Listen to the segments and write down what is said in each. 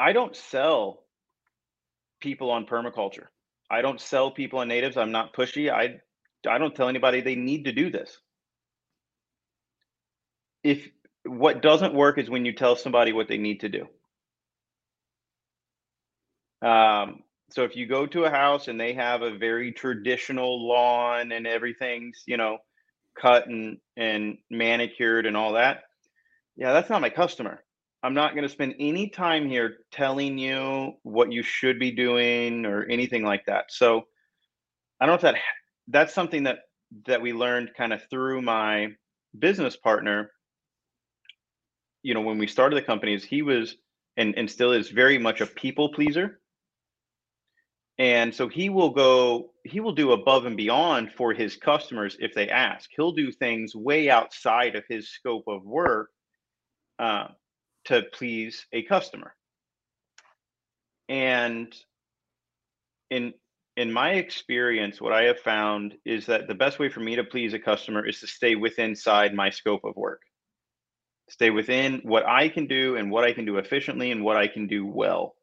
I don't sell people on permaculture. I don't sell people on natives. I'm not pushy. I I don't tell anybody they need to do this. If what doesn't work is when you tell somebody what they need to do. Um, so if you go to a house and they have a very traditional lawn and everything's, you know, cut and and manicured and all that, yeah, that's not my customer. I'm not going to spend any time here telling you what you should be doing or anything like that. So I don't know if that that's something that that we learned kind of through my business partner. You know, when we started the companies, he was and and still is very much a people pleaser. And so he will go, he will do above and beyond for his customers if they ask. He'll do things way outside of his scope of work uh, to please a customer. And in in my experience, what I have found is that the best way for me to please a customer is to stay within inside my scope of work. Stay within what I can do and what I can do efficiently and what I can do well.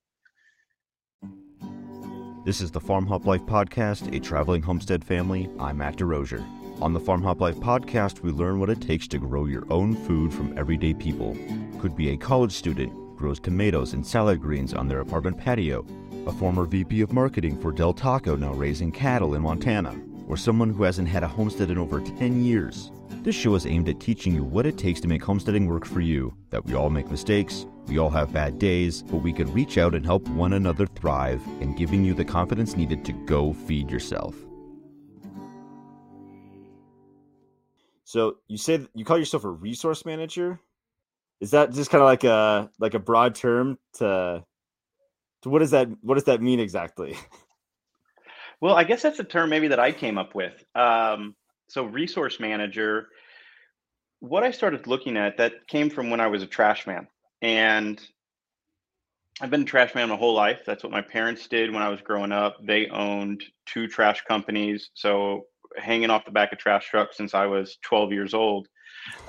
This is the Farm Hop Life Podcast, a traveling homestead family. I'm Matt DeRosier. On the Farm Hop Life podcast, we learn what it takes to grow your own food from everyday people. Could be a college student, grows tomatoes and salad greens on their apartment patio, a former VP of marketing for Del Taco now raising cattle in Montana, or someone who hasn't had a homestead in over 10 years. This show is aimed at teaching you what it takes to make homesteading work for you, that we all make mistakes, we all have bad days, but we can reach out and help one another thrive, and giving you the confidence needed to go feed yourself. So you say you call yourself a resource manager. Is that just kind of like a like a broad term to to what does that what does that mean exactly? Well, I guess that's a term maybe that I came up with. Um, so resource manager. What I started looking at that came from when I was a trash man, and I've been a trash man my whole life. That's what my parents did when I was growing up. They owned two trash companies, so hanging off the back of trash trucks since I was 12 years old.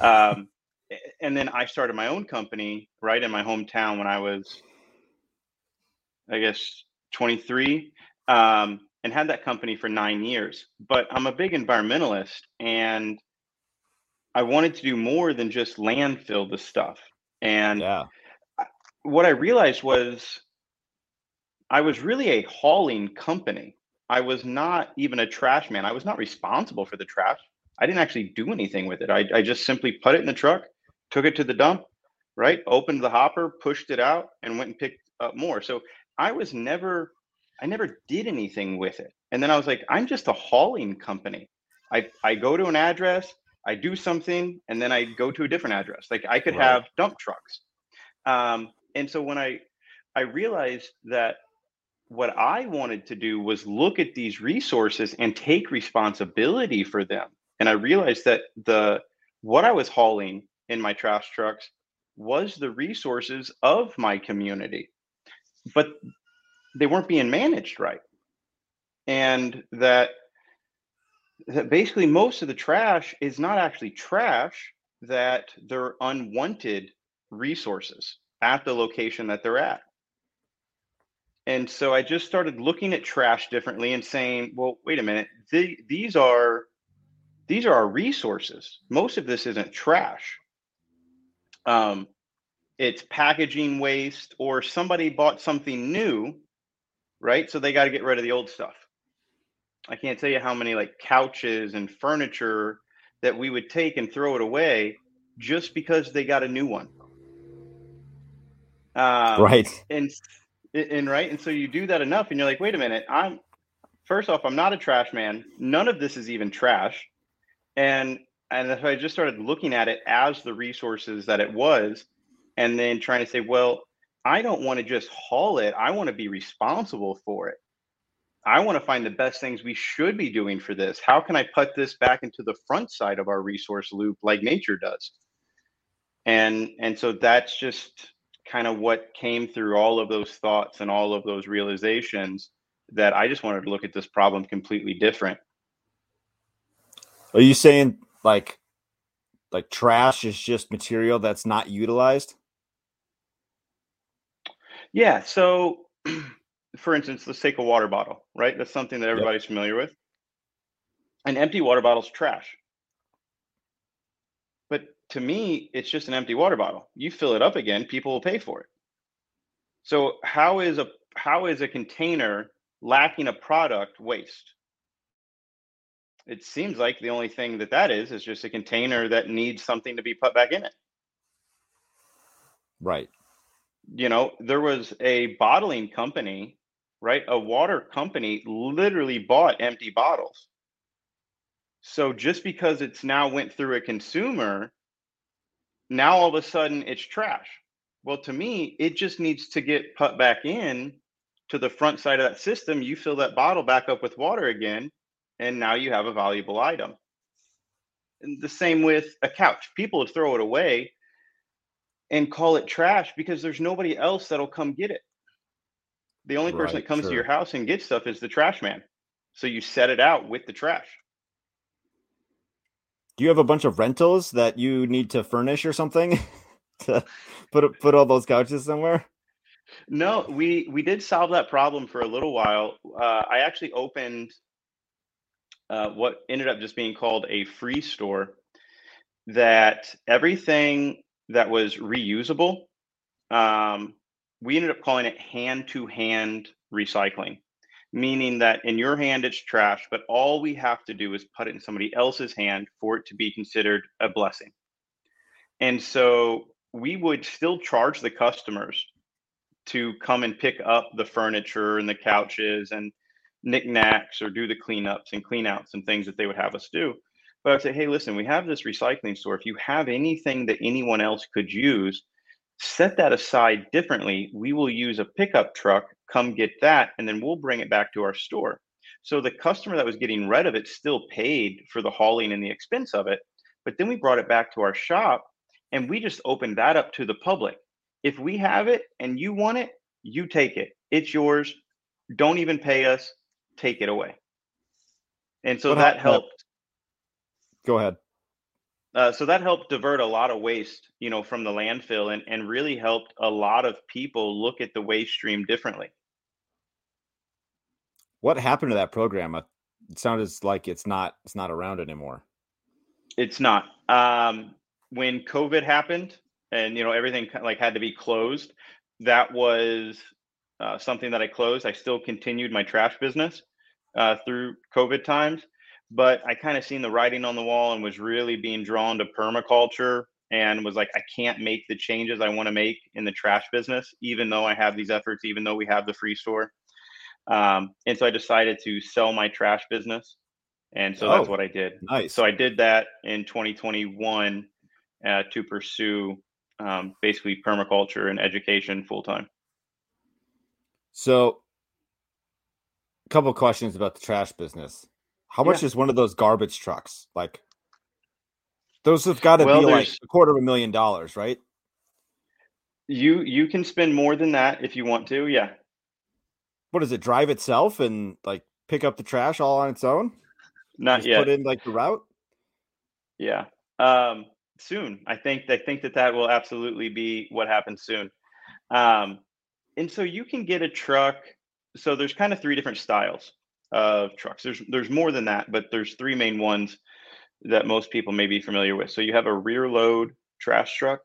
Um, and then I started my own company right in my hometown when I was, I guess, 23, um, and had that company for nine years. But I'm a big environmentalist, and I wanted to do more than just landfill the stuff. And yeah. what I realized was I was really a hauling company. I was not even a trash man. I was not responsible for the trash. I didn't actually do anything with it. I, I just simply put it in the truck, took it to the dump, right? Opened the hopper, pushed it out, and went and picked up more. So I was never, I never did anything with it. And then I was like, I'm just a hauling company. I, I go to an address, I do something, and then I go to a different address. Like I could right. have dump trucks. Um, and so when I I realized that what I wanted to do was look at these resources and take responsibility for them. And I realized that the what I was hauling in my trash trucks was the resources of my community, but they weren't being managed right. And that that basically most of the trash is not actually trash, that they're unwanted resources at the location that they're at. And so I just started looking at trash differently and saying, well, wait a minute, the, these are these are our resources. Most of this isn't trash. Um, it's packaging waste or somebody bought something new, right? So they got to get rid of the old stuff. I can't tell you how many like couches and furniture that we would take and throw it away just because they got a new one. Um, right. And and right? And so you do that enough and you're like wait a minute i'm first off i'm not a trash man. None of this is even trash. And and if i just started looking at it as the resources that it was and then trying to say well i don't want to just haul it i want to be responsible for it. I want to find the best things we should be doing for this. How can i put this back into the front side of our resource loop like nature does? And and so that's just kind of what came through all of those thoughts and all of those realizations that I just wanted to look at this problem completely different. Are you saying like like trash is just material that's not utilized? Yeah. So, for instance, let's take a water bottle, right? That's something that everybody's yep. familiar with. An empty water bottle is trash. But to me, it's just an empty water bottle. You fill it up again, people will pay for it. So how is a how is a container lacking a product waste? It seems like the only thing that that is is just a container that needs something to be put back in it. Right. You know, there was a bottling company, right? A water company literally bought empty bottles. So just because it's now went through a consumer, now all of a sudden it's trash. Well, to me, it just needs to get put back in to the front side of that system. You fill that bottle back up with water again, and now you have a valuable item. And the same with a couch. People would throw it away and call it trash because there's nobody else that'll come get it. The only person right, that comes sure. to your house and gets stuff is the trash man. So you set it out with the trash. Do you have a bunch of rentals that you need to furnish or something to put put all those couches somewhere? No, we we did solve that problem for a little while. Uh, I actually opened uh, what ended up just being called a free store that everything that was reusable, um, we ended up calling it hand to hand recycling, meaning that in your hand it's trash, but all we have to do is put it in somebody else's hand for it to be considered a blessing. And so we would still charge the customers to come and pick up the furniture and the couches and knickknacks or do the cleanups and cleanouts and things that they would have us do. But I'd say, hey, listen, we have this recycling store. If you have anything that anyone else could use, set that aside differently. We will use a pickup truck, come get that, and then we'll bring it back to our store. So the customer that was getting rid of it still paid for the hauling and the expense of it. But then we brought it back to our shop and we just opened that up to the public. If we have it and you want it, you take it. It's yours. Don't even pay us take it away. And so what that helped. Go ahead. Uh, so that helped divert a lot of waste, you know, from the landfill, and and really helped a lot of people look at the waste stream differently. What happened to that program? It sounded like it's not it's not around anymore. It's not. Um, when COVID happened, and you know everything like had to be closed, that was uh, something that I closed. I still continued my trash business uh, through COVID times, but I kind of seen the writing on the wall and was really being drawn to permaculture and was like, I can't make the changes I want to make in the trash business, even though I have these efforts, even though we have the free store. Um, and so I decided to sell my trash business. And so oh, that's what I did. Nice. So I did that in 2021 uh, to pursue um, basically permaculture and education full time. So, a couple questions about the trash business. How much yeah. is one of those garbage trucks? Like, those have got to well, be like a quarter of a million dollars, right? You you can spend more than that if you want to. Yeah. What does it drive itself and like pick up the trash all on its own? Not Just yet. Put in like the route. Yeah. Um, soon. I think I think that that will absolutely be what happens soon. Um, and so you can get a truck. So there's kind of three different styles of trucks. There's there's more than that, but there's three main ones that most people may be familiar with. So you have a rear load trash truck,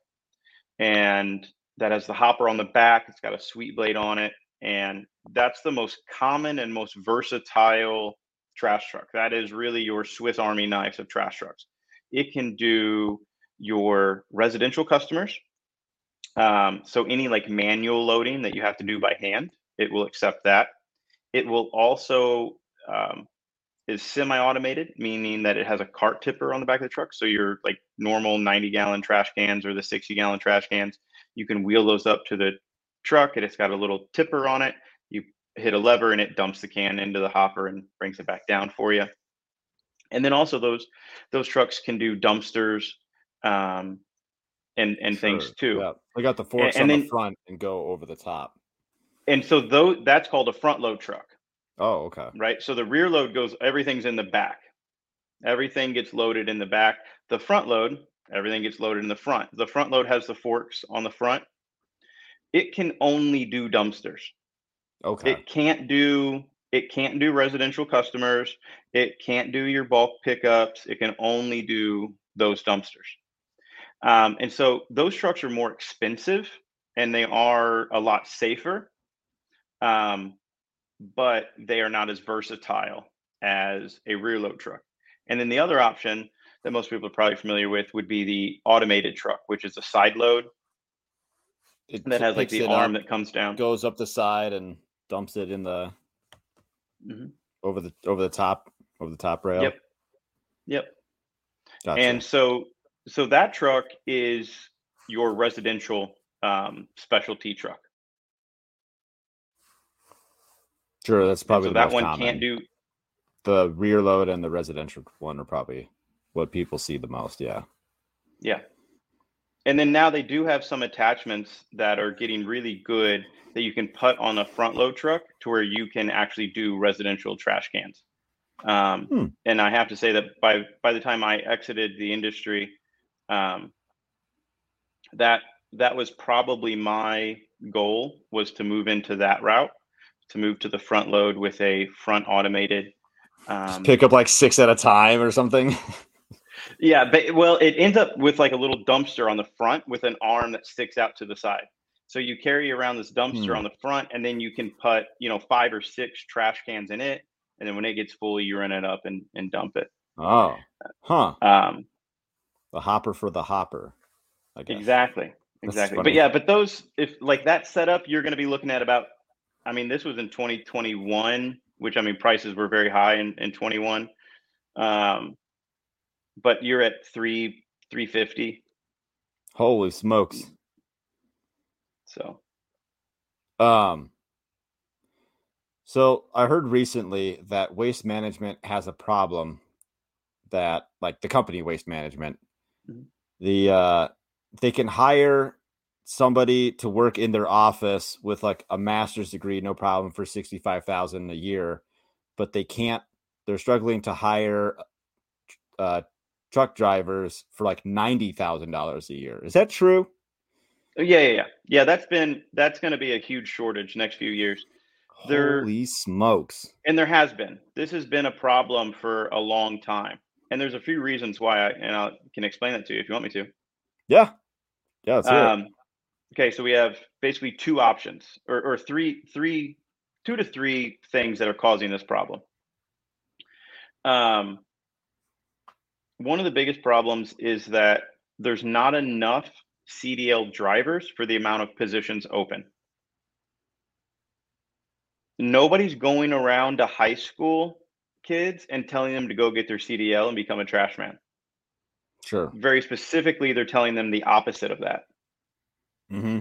and that has the hopper on the back. It's got a sweep blade on it, and that's the most common and most versatile trash truck. That is really your Swiss Army knives of trash trucks. It can do your residential customers. Um, so any like manual loading that you have to do by hand, it will accept that. It will also um, is semi-automated, meaning that it has a cart tipper on the back of the truck. So your like normal 90-gallon trash cans or the 60-gallon trash cans, you can wheel those up to the truck, and it's got a little tipper on it. You hit a lever, and it dumps the can into the hopper and brings it back down for you. And then also those those trucks can do dumpsters um, and and sure. things too. Yeah. We got the forks and, and on then, the front and go over the top. And so though that's called a front load truck. Oh, okay. Right. So the rear load goes everything's in the back. Everything gets loaded in the back. The front load, everything gets loaded in the front. The front load has the forks on the front. It can only do dumpsters. Okay. It can't do it can't do residential customers. It can't do your bulk pickups. It can only do those dumpsters. Um, and so those trucks are more expensive and they are a lot safer, um, but they are not as versatile as a rear load truck. And then the other option that most people are probably familiar with would be the automated truck, which is a side load It that has like the arm up, that comes down. goes up the side and dumps it in the Mhm. over the over the top over the top rail. Yep. Yep. Gotcha. And so so that truck is your residential um, specialty truck. sure, that's probably so that one common. can't do the rear load and the residential one are probably what people see the most. Yeah. Yeah. And then now they do have some attachments that are getting really good that you can put on a front load truck to where you can actually do residential trash cans. Um, Hmm. And I have to say that by by the time I exited the industry, um, that that was probably my goal was to move into that route, to move to the front load with a front automated. Um, pick up like six at a time or something. Yeah, but well, it ends up with like a little dumpster on the front with an arm that sticks out to the side. So you carry around this dumpster Hmm. on the front, and then you can put, you know, five or six trash cans in it, and then when it gets full, you run it up and, and dump it. oh. Huh. Um, The hopper for the hopper. Exactly, exactly. But yeah, but those, if like that setup, you're going to be looking at about. I mean, this was in 2021, which I mean, prices were very high in in 21. Um, but you're at three 350. Holy smokes. So Um so I heard recently that waste management has a problem that like the company waste management Mhm. the uh they can hire somebody to work in their office with like a master's degree no problem for 65,000 a year but they can't they're struggling to hire uh truck drivers for like $90,000 a year. Is that true? Yeah, yeah, yeah. Yeah, that's been that's going to be a huge shortage next few years. There- Holy smokes. And there has been. This has been a problem for a long time. And there's a few reasons why I and I can explain that to you if you want me to. Yeah. Yeah, let's hear it. Um, okay, so we have basically two options or, or three three two to three things that are causing this problem. Um, one of the biggest problems is that there's not enough CDL drivers for the amount of positions open. Nobody's going around to high school kids and telling them to go get their CDL and become a trash man. Sure. Very specifically, they're telling them the opposite of that, Mm-hmm.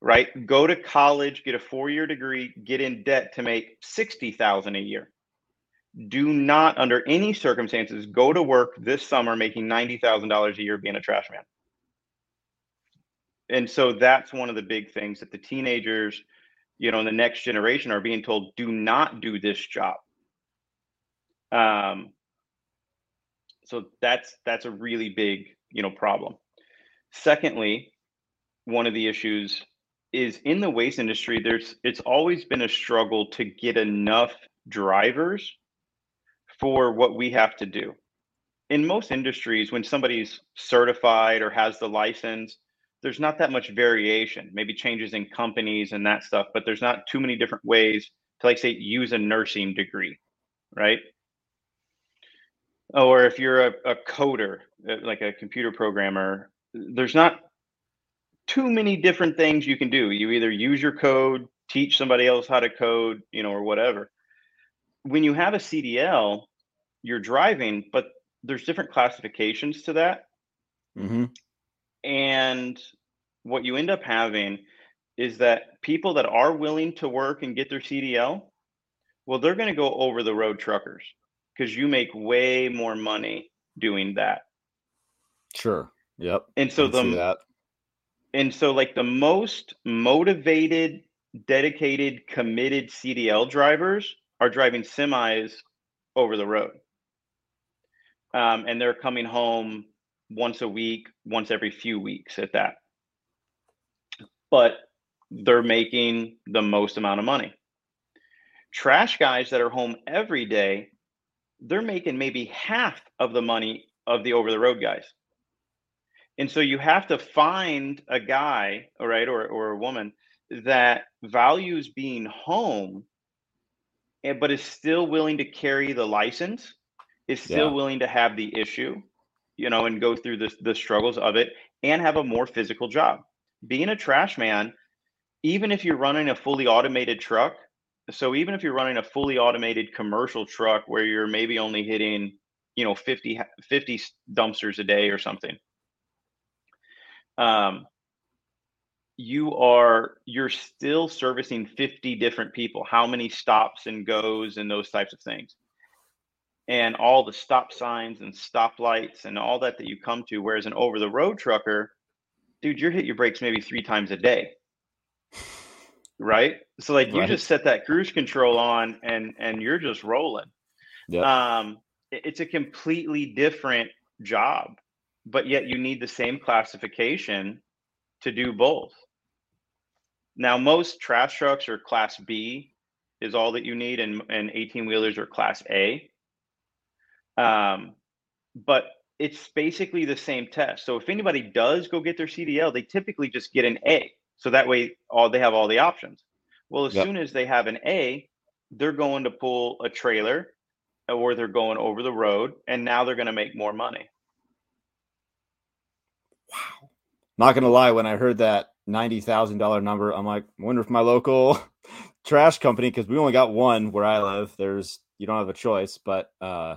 right? Go to college, get a four-year degree, get in debt to make 60,000 a year. Do not under any circumstances go to work this summer making $90,000 a year being a trash man. And so that's one of the big things that the teenagers, you know, in the next generation are being told do not do this job. Um so that's that's a really big, you know, problem. Secondly, one of the issues is in the waste industry there's it's always been a struggle to get enough drivers for what we have to do. In most industries when somebody's certified or has the license, there's not that much variation, maybe changes in companies and that stuff, but there's not too many different ways to like say use a nursing degree, right? Or if you're a, a coder, uh, like a computer programmer, there's not too many different things you can do. You either use your code, teach somebody else how to code, you know, or whatever. When you have a CDL, you're driving, but there's different classifications to that. Mm-hmm. And what you end up having is that people that are willing to work and get their CDL, well, they're going to go over the road truckers because you make way more money doing that. Sure. Yep. And so I can see the that. and so like the most motivated, dedicated, committed CDL drivers are driving semis over the road. Um, and they're coming home once a week, once every few weeks at that. But they're making the most amount of money. Trash guys that are home every day, they're making maybe half of the money of the over the road guys. And so you have to find a guy, all right, or, or a woman that values being home, eh, but is still willing to carry the license, is still yeah. willing to have the issue, you know, and go through the, the struggles of it and have a more physical job. Being a trash man, even if you're running a fully automated truck, so even if you're running a fully automated commercial truck where you're maybe only hitting, you know, 50, 50 dumpsters a day or something, um, you are you're still servicing 50 different people. How many stops and goes and those types of things. And all the stop signs and stoplights and all that that you come to whereas an over the road trucker dude you're hit your brakes maybe three times a day. Right? So like right. you just set that cruise control on and and you're just rolling. Yeah. um it's a completely different job but yet you need the same classification to do both now, most trash trucks are class B is all that you need, and, and 18 wheelers are class A. Um, but it's basically the same test. So if anybody does go get their CDL, they typically just get an A. So that way all they have all the options. Well, as yep. soon as they have an A, they're going to pull a trailer or they're going over the road and now they're going to make more money. Wow. Not going to lie, when I heard that ninety thousand dollar number. I'm like, I wonder if my local trash company, because we only got one where I live. There's you don't have a choice, but uh,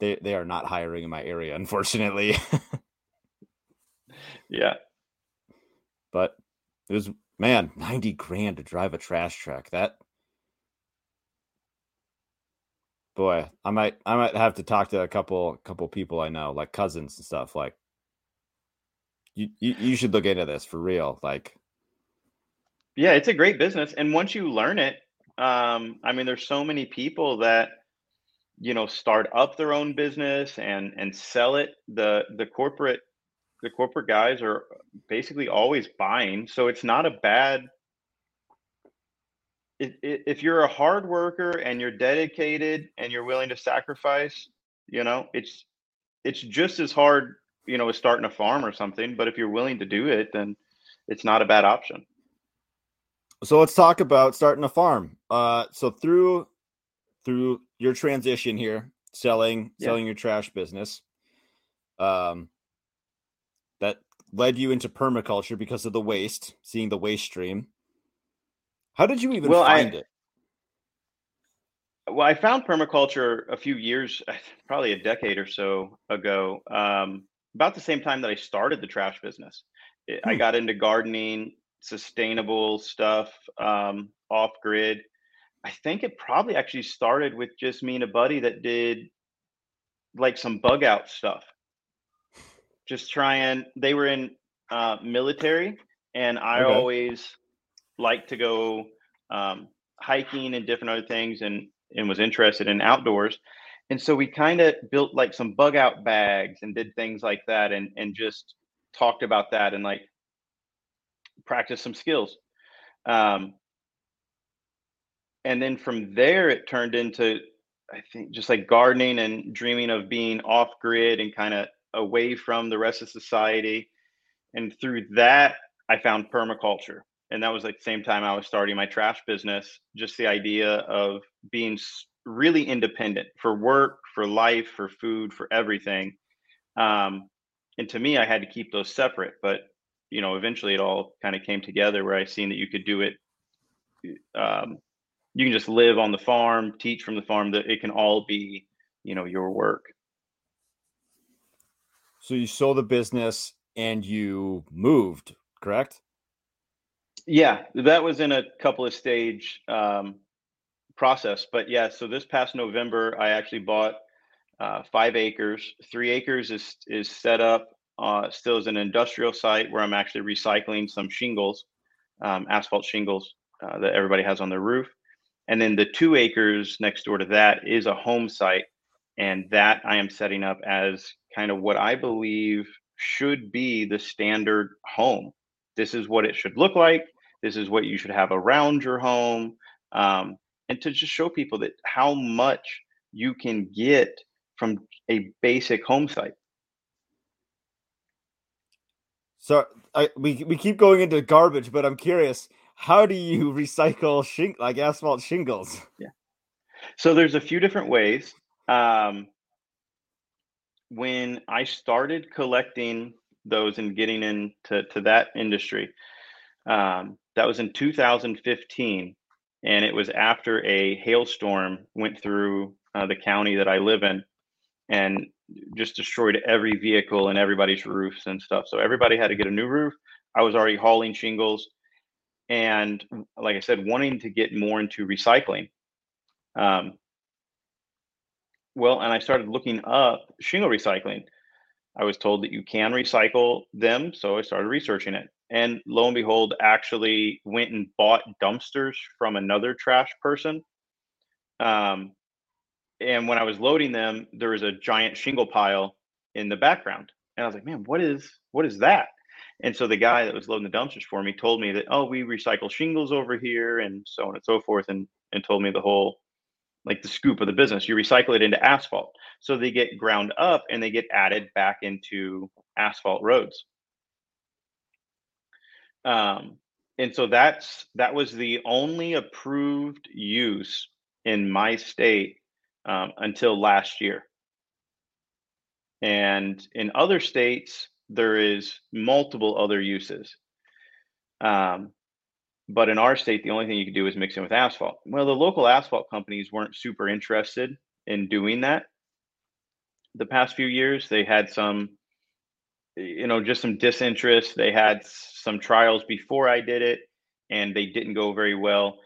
they they are not hiring in my area, unfortunately. yeah, but it was man ninety grand to drive a trash truck. That boy, I might I might have to talk to a couple couple people I know, like cousins and stuff. Like you, you should look into this for real. Like, yeah, it's a great business, and once you learn it, um, I mean, there's so many people that you know start up their own business and and sell it. The the corporate the corporate guys are basically always buying, so it's not a bad. if you're a hard worker and you're dedicated and you're willing to sacrifice, you know, it's it's just as hard you know, is starting a farm or something. But if you're willing to do it, then it's not a bad option. So let's talk about starting a farm. Uh, so through through your transition here, selling yeah. selling your trash business, um, that led you into permaculture because of the waste, seeing the waste stream. How did you even well, find I, it? Well, I found permaculture a few years, probably a decade or so ago. Um, about the same time that I started the trash business. I hmm. got into gardening, sustainable stuff, um, off grid. I think it probably actually started with just me and a buddy that did like some bug out stuff. Just trying, they were in uh, military, and I okay. always like to go um, hiking and different other things and, and was interested in outdoors and so we kind of built like some bug out bags and did things like that and and just talked about that and like practice some skills. Um and then from there it turned into i think just like gardening and dreaming of being off grid and kind of away from the rest of society. And through that i found permaculture. And that was like the same time i was starting my trash business. Just the idea of being really independent for work, for life, for food, for everything. Um, and to me, I had to keep those separate. But you know, eventually, it all kind of came together where I seen that you could do it. Um, you can just live on the farm, teach from the farm. That it can all be, you know, your work. So you sold the business and you moved, correct? Yeah, that was in a couple of stage um, process. But yeah, so this past November, I actually bought uh, five acres. Three acres is is set up uh, still as an industrial site where I'm actually recycling some shingles, um, asphalt shingles uh, that everybody has on their roof. And then the two acres next door to that is a home site, and that I am setting up as kind of what I believe should be the standard home. This is what it should look like. This is what you should have around your home. Um, and to just show people that how much you can get from a basic home site. So I, we we keep going into garbage, but I'm curious, how do you recycle shing like asphalt shingles? Yeah. So there's a few different ways. Um, when I started collecting those and getting into to that industry, um, that was in 2015, and it was after a hailstorm went through uh, the county that I live in, and just destroyed every vehicle and everybody's roofs and stuff. So everybody had to get a new roof. I was already hauling shingles, and like I said, wanting to get more into recycling. Um, well, and I started looking up shingle recycling. I was told that you can recycle them, so I started researching it. And lo and behold, actually went and bought dumpsters from another trash person. Um, and when I was loading them, there was a giant shingle pile in the background, and I was like, "Man, what is what is that?" And so the guy that was loading the dumpsters for me told me that, "Oh, we recycle shingles over here, and so on and so forth," and and told me the whole like the scoop of the business. You recycle it into asphalt. So they get ground up and they get added back into asphalt roads. Um, and so that's that was the only approved use in my state um, until last year. And in other states, there is multiple other uses. Um, but in our state, the only thing you could do is mix in with asphalt. Well, the local asphalt companies weren't super interested in doing that. The past few years, they had some, you know, just some disinterest. They had some trials before I did it, and they didn't go very well.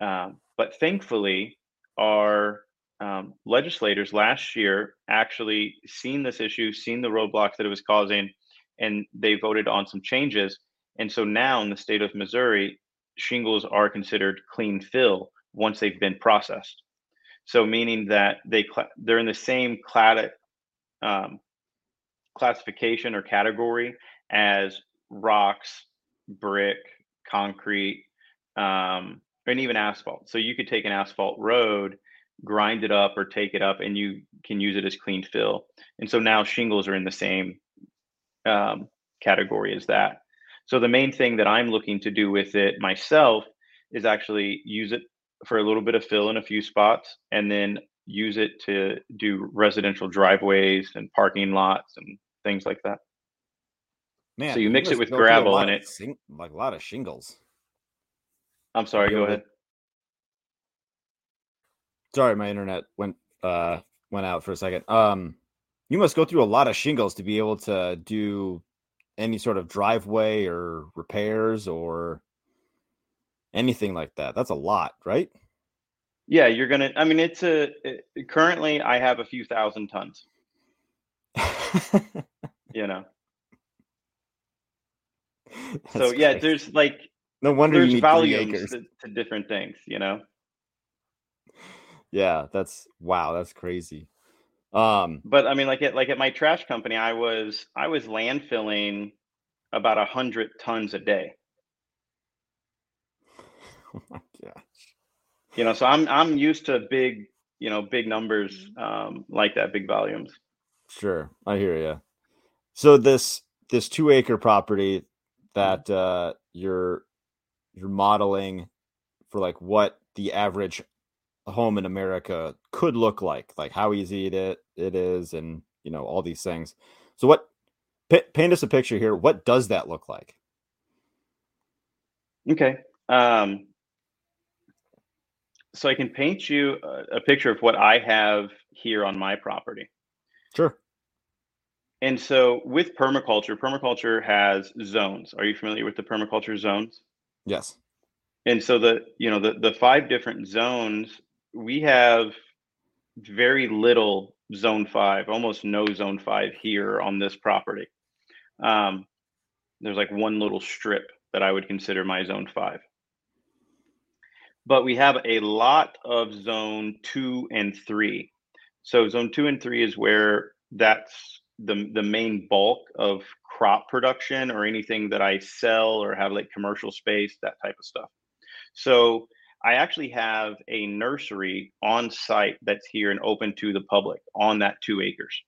Um, but thankfully, our um, legislators last year actually seen this issue, seen the roadblocks that it was causing, and they voted on some changes. And so now in the state of Missouri, shingles are considered clean fill once they've been processed. So meaning that they they're in the same clad, um, classification or category as rocks, brick, concrete, um, and even asphalt. So you could take an asphalt road, grind it up or take it up, and you can use it as clean fill. And so now shingles are in the same um, category as that. So the main thing that I'm looking to do with it myself is actually use it for a little bit of fill in a few spots and then use it to do residential driveways and parking lots and things like that. Man, so you mix it with gravel and it sing- like a lot of shingles. I'm sorry, go ahead. Sorry, my internet went uh went out for a second. Um you must go through a lot of shingles to be able to do any sort of driveway or repairs or anything like that. That's a lot, right? Yeah, you're gonna. I mean, it's a. It, currently, I have a few thousand tons. You know. That's so yeah, crazy. there's like no wonder there's you volumes to, to different things. You know. Yeah, that's wow. That's crazy. Um, but I mean, like at like at my trash company, I was I was landfilling about a hundred tons a day. Oh my gosh! You know, so I'm I'm used to big, you know, big numbers um, like that, big volumes. Sure, I hear you. So this this two acre property that uh, you're you're modeling for like what the average home in America could look like, like how easy it it is, and you know all these things. So, what p- paint us a picture here? What does that look like? Okay, um, so I can paint you a, a picture of what I have here on my property. Sure. And so, with permaculture, permaculture has zones. Are you familiar with the permaculture zones? Yes. And so the you know the the five different zones we have very little zone five, almost no zone five here on this property. Um, there's like one little strip that I would consider my zone five. But we have a lot of zone two and three. So zone two and three is where that's the the main bulk of crop production or anything that I sell or have like commercial space, that type of stuff. So I actually have a nursery on site that's here and open to the public on that two acres.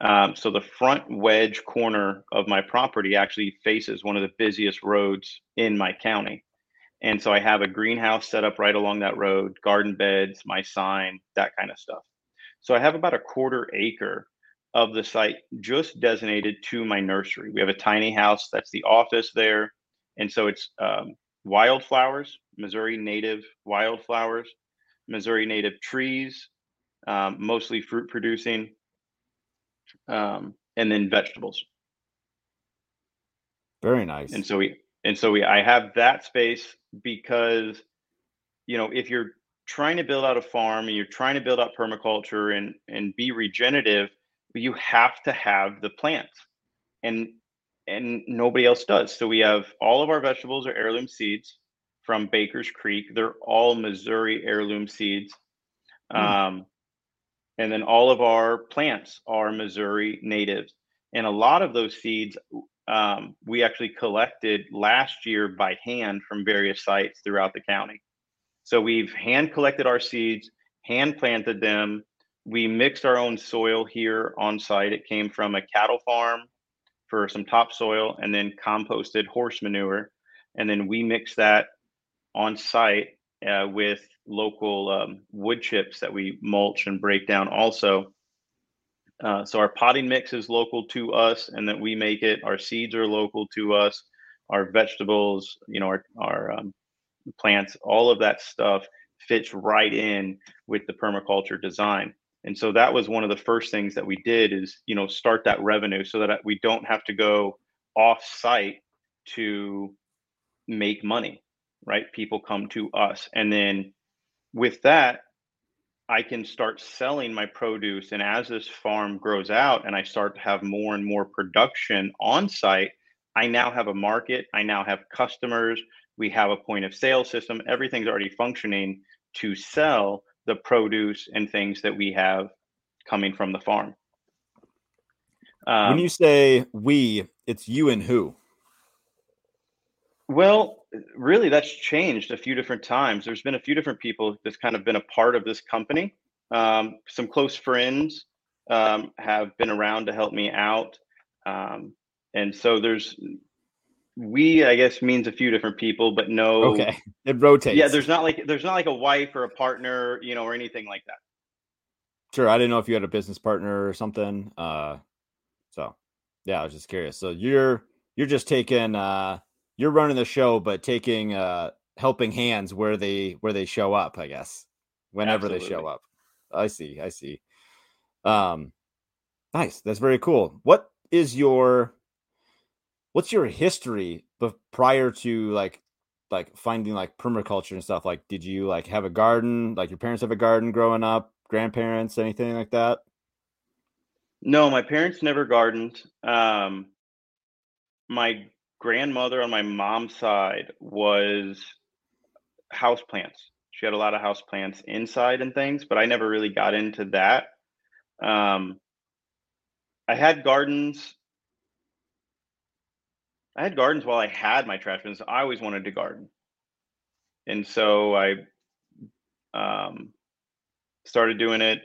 Um, so the front wedge corner of my property actually faces one of the busiest roads in my county. And so I have a greenhouse set up right along that road, garden beds, my sign, that kind of stuff. So I have about a quarter acre of the site just designated to my nursery. We have a tiny house that's the office there. And so it's um, wildflowers, Missouri native wildflowers, Missouri native trees, um, mostly fruit producing, um, and then vegetables. Very nice. And so we and so we I have that space because you know if you're trying to build out a farm and you're trying to build out permaculture and and be regenerative, you have to have the plants. And and nobody else does. So we have all of our vegetables are heirloom seeds from Baker's Creek. They're all Missouri heirloom seeds. Mm. Um, and then all of our plants are Missouri natives. And a lot of those seeds um, we actually collected last year by hand from various sites throughout the county. So we've hand collected our seeds, hand planted them. We mixed our own soil here on site. It came from a cattle farm for some topsoil and then composted horse manure. And then we mix that on site uh, with local um, wood chips that we mulch and break down also. Uh, so our potting mix is local to us and that we make it. Our seeds are local to us. Our vegetables, you know, our, our um, plants, all of that stuff fits right in with the permaculture design. And so that was one of the first things that we did is, you know, start that revenue so that we don't have to go off site to make money, right? People come to us. And then with that, I can start selling my produce. And as this farm grows out and I start to have more and more production on site, I now have a market. I now have customers. We have a point of sale system. Everything's already functioning to sell the produce and things that we have coming from the farm. Um, when you say we, it's you and who? Well, really, that's changed a few different times. There's been a few different people that's kind of been a part of this company. Um, some close friends um, have been around to help me out. Um, and so there's we i guess means a few different people but no okay it rotates. yeah there's not like there's not like a wife or a partner you know or anything like that. Sure i didn't know if you had a business partner or something uh so yeah i was just curious. So you're you're just taking uh you're running the show but taking uh helping hands where they where they show up i guess whenever Absolutely. they show up. I see i see. Um nice that's very cool. What is your what's your history but prior to like like finding like permaculture and stuff? Like did you like have a garden? Like your parents have a garden growing up? Grandparents? Anything like that? No my parents never gardened. Um my grandmother on my mom's side was house plants. She had a lot of house plants inside and things but i never really got into that. Um i had gardens I had gardens while I had my trash bins. I always wanted to garden, and so I um, started doing it.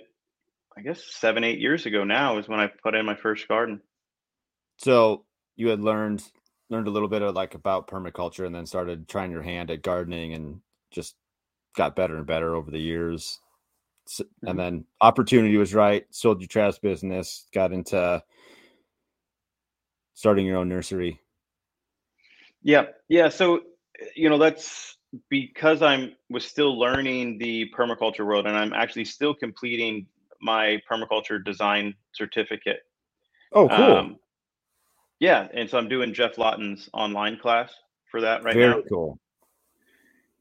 I guess seven, eight years ago now is when I put in my first garden. So you had learned learned a little bit of like about permaculture, and then started trying your hand at gardening, and just got better and better over the years. So, mm-hmm. And then opportunity was right. Sold your trash business. Got into starting your own nursery yeah, yeah. So you know that's because I'm was still learning the permaculture world, and I'm actually still completing my permaculture design certificate. Oh, cool. Um, yeah, and so I'm doing Geoff Lawton's online class for that right Very now. Very cool.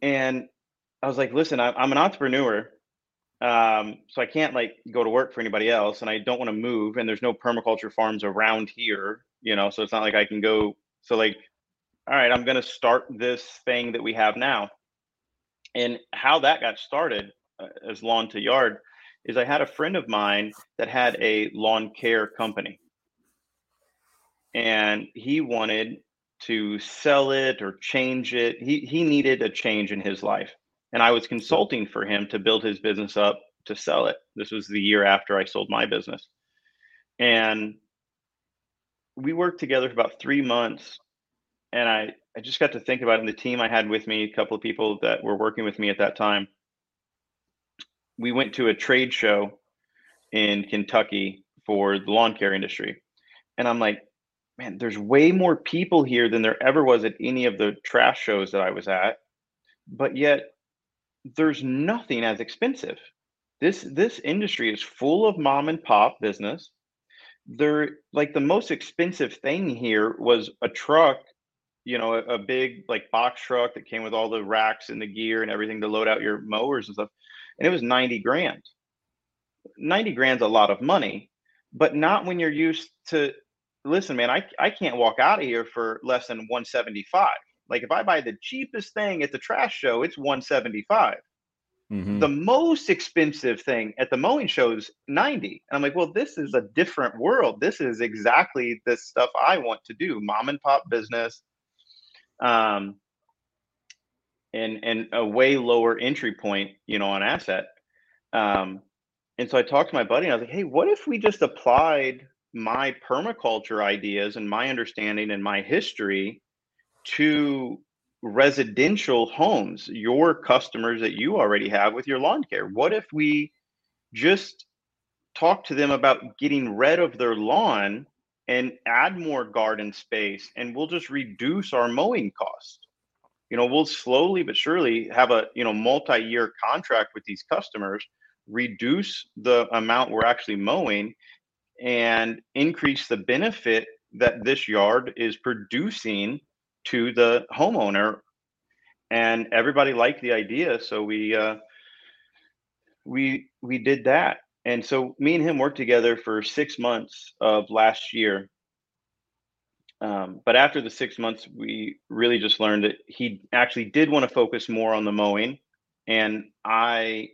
And I was like, listen, I, I'm an entrepreneur, um, so I can't like go to work for anybody else, and I don't want to move, and there's no permaculture farms around here, you know, so it's not like I can go. So like all right, I'm going to start this thing that we have now. And how that got started uh, as Lawn to Yard is I had a friend of mine that had a lawn care company. and he wanted to sell it or change it. He he needed a change in his life. And I was consulting for him to build his business up to sell it. This was the year after I sold my business. And we worked together for about three months. And I, I just got to think about it. And the team I had with me, a couple of people that were working with me at that time, we went to a trade show in Kentucky for the lawn care industry. And I'm like, man, there's way more people here than there ever was at any of the trash shows that I was at. But yet there's nothing as expensive. This this industry is full of mom and pop business. They're like the most expensive thing here was a truck, you know, a, a big like box truck that came with all the racks and the gear and everything to load out your mowers and stuff. And it was 90 grand. 90 grand's a lot of money, but not when you're used to listen, man, I, I can't walk out of here for less than 175. Like if I buy the cheapest thing at the trash show, it's 175. Mm-hmm. The most expensive thing at the mowing show is 90. And I'm like, well, this is a different world. This is exactly the stuff I want to do. Mom and pop business. Um and and a way lower entry point, you know, on asset. Um, and so I talked to my buddy and I was like, hey, what if we just applied my permaculture ideas and my understanding and my history to residential homes, your customers that you already have with your lawn care? What if we just talk to them about getting rid of their lawn and add more garden space and we'll just reduce our mowing costs? You know, we'll slowly but surely have a, you know, multi-year contract with these customers, reduce the amount we're actually mowing and increase the benefit that this yard is producing to the homeowner and everybody liked the idea so we uh, we we did that and so me and him worked together for six months of last year um, but after the six months we really just learned that he actually did want to focus more on the mowing and i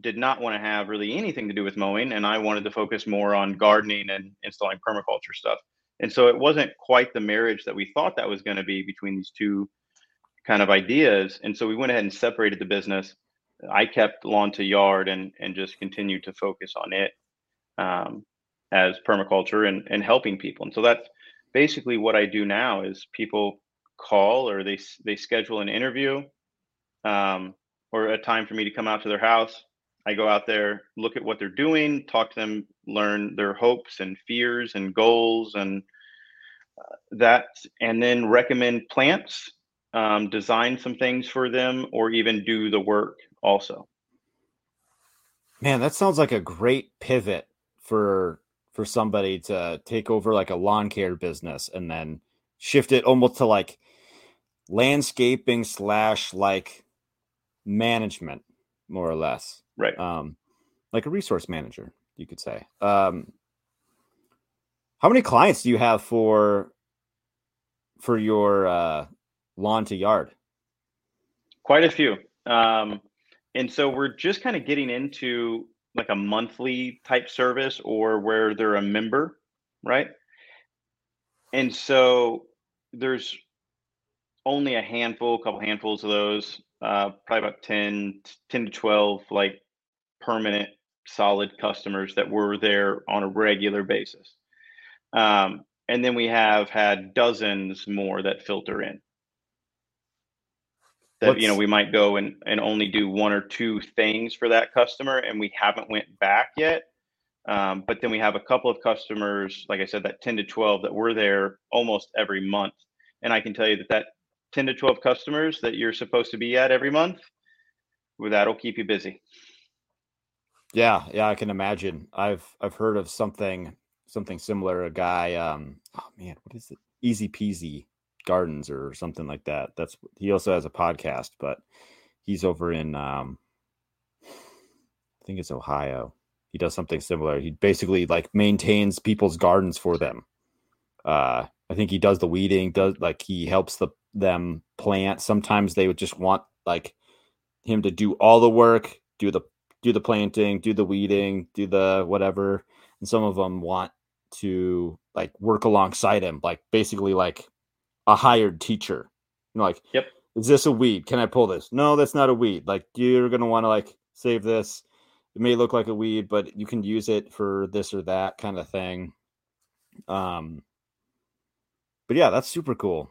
did not want to have really anything to do with mowing and I wanted to focus more on gardening and installing permaculture stuff. And so it wasn't quite the marriage that we thought that was going to be between these two kind of ideas. And so we went ahead and separated the business. I kept lawn to yard and and just continued to focus on it um, as permaculture and, and helping people. And so that's basically what I do now is people call or they they schedule an interview um, or a time for me to come out to their house I go out there, look at what they're doing, talk to them, learn their hopes and fears and goals and uh, that, and then recommend plants, um, design some things for them, or even do the work also. Man, that sounds like a great pivot for for somebody to take over like a lawn care business and then shift it almost to like landscaping slash like management more or less right? Um, like a resource manager, you could say. Um, how many clients do you have for for your uh, lawn to yard? Quite a few. Um, and so we're just kind of getting into like a monthly type service or where they're a member, right? And so there's only a handful, a couple handfuls of those, uh, probably about 10, 10 to 12 like permanent, solid customers that were there on a regular basis. Um, and then we have had dozens more that filter in. That What's... you know we might go and, and only do one or two things for that customer, and we haven't went back yet. Um, but then we have a couple of customers, like I said, that 10 to 12 that were there almost every month. And I can tell you that that 10 to 12 customers that you're supposed to be at every month, well, that'll keep you busy. Yeah, yeah, I can imagine. I've I've heard of something something similar. A guy, um, oh man, what is it? Easy Peasy Gardens or something like that. That's he also has a podcast, but he's over in um, I think it's Ohio. He does something similar. He basically like maintains people's gardens for them. Uh, I think he does the weeding. Does like he helps the them plant. Sometimes they would just want like him to do all the work, do the do the planting, do the weeding, do the whatever. And some of them want to like work alongside him, like basically like a hired teacher. You know, like, yep, is this a weed? Can I pull this? No, that's not a weed. Like you're gonna want to like save this. It may look like a weed, but you can use it for this or that kind of thing. Um, but yeah, that's super cool.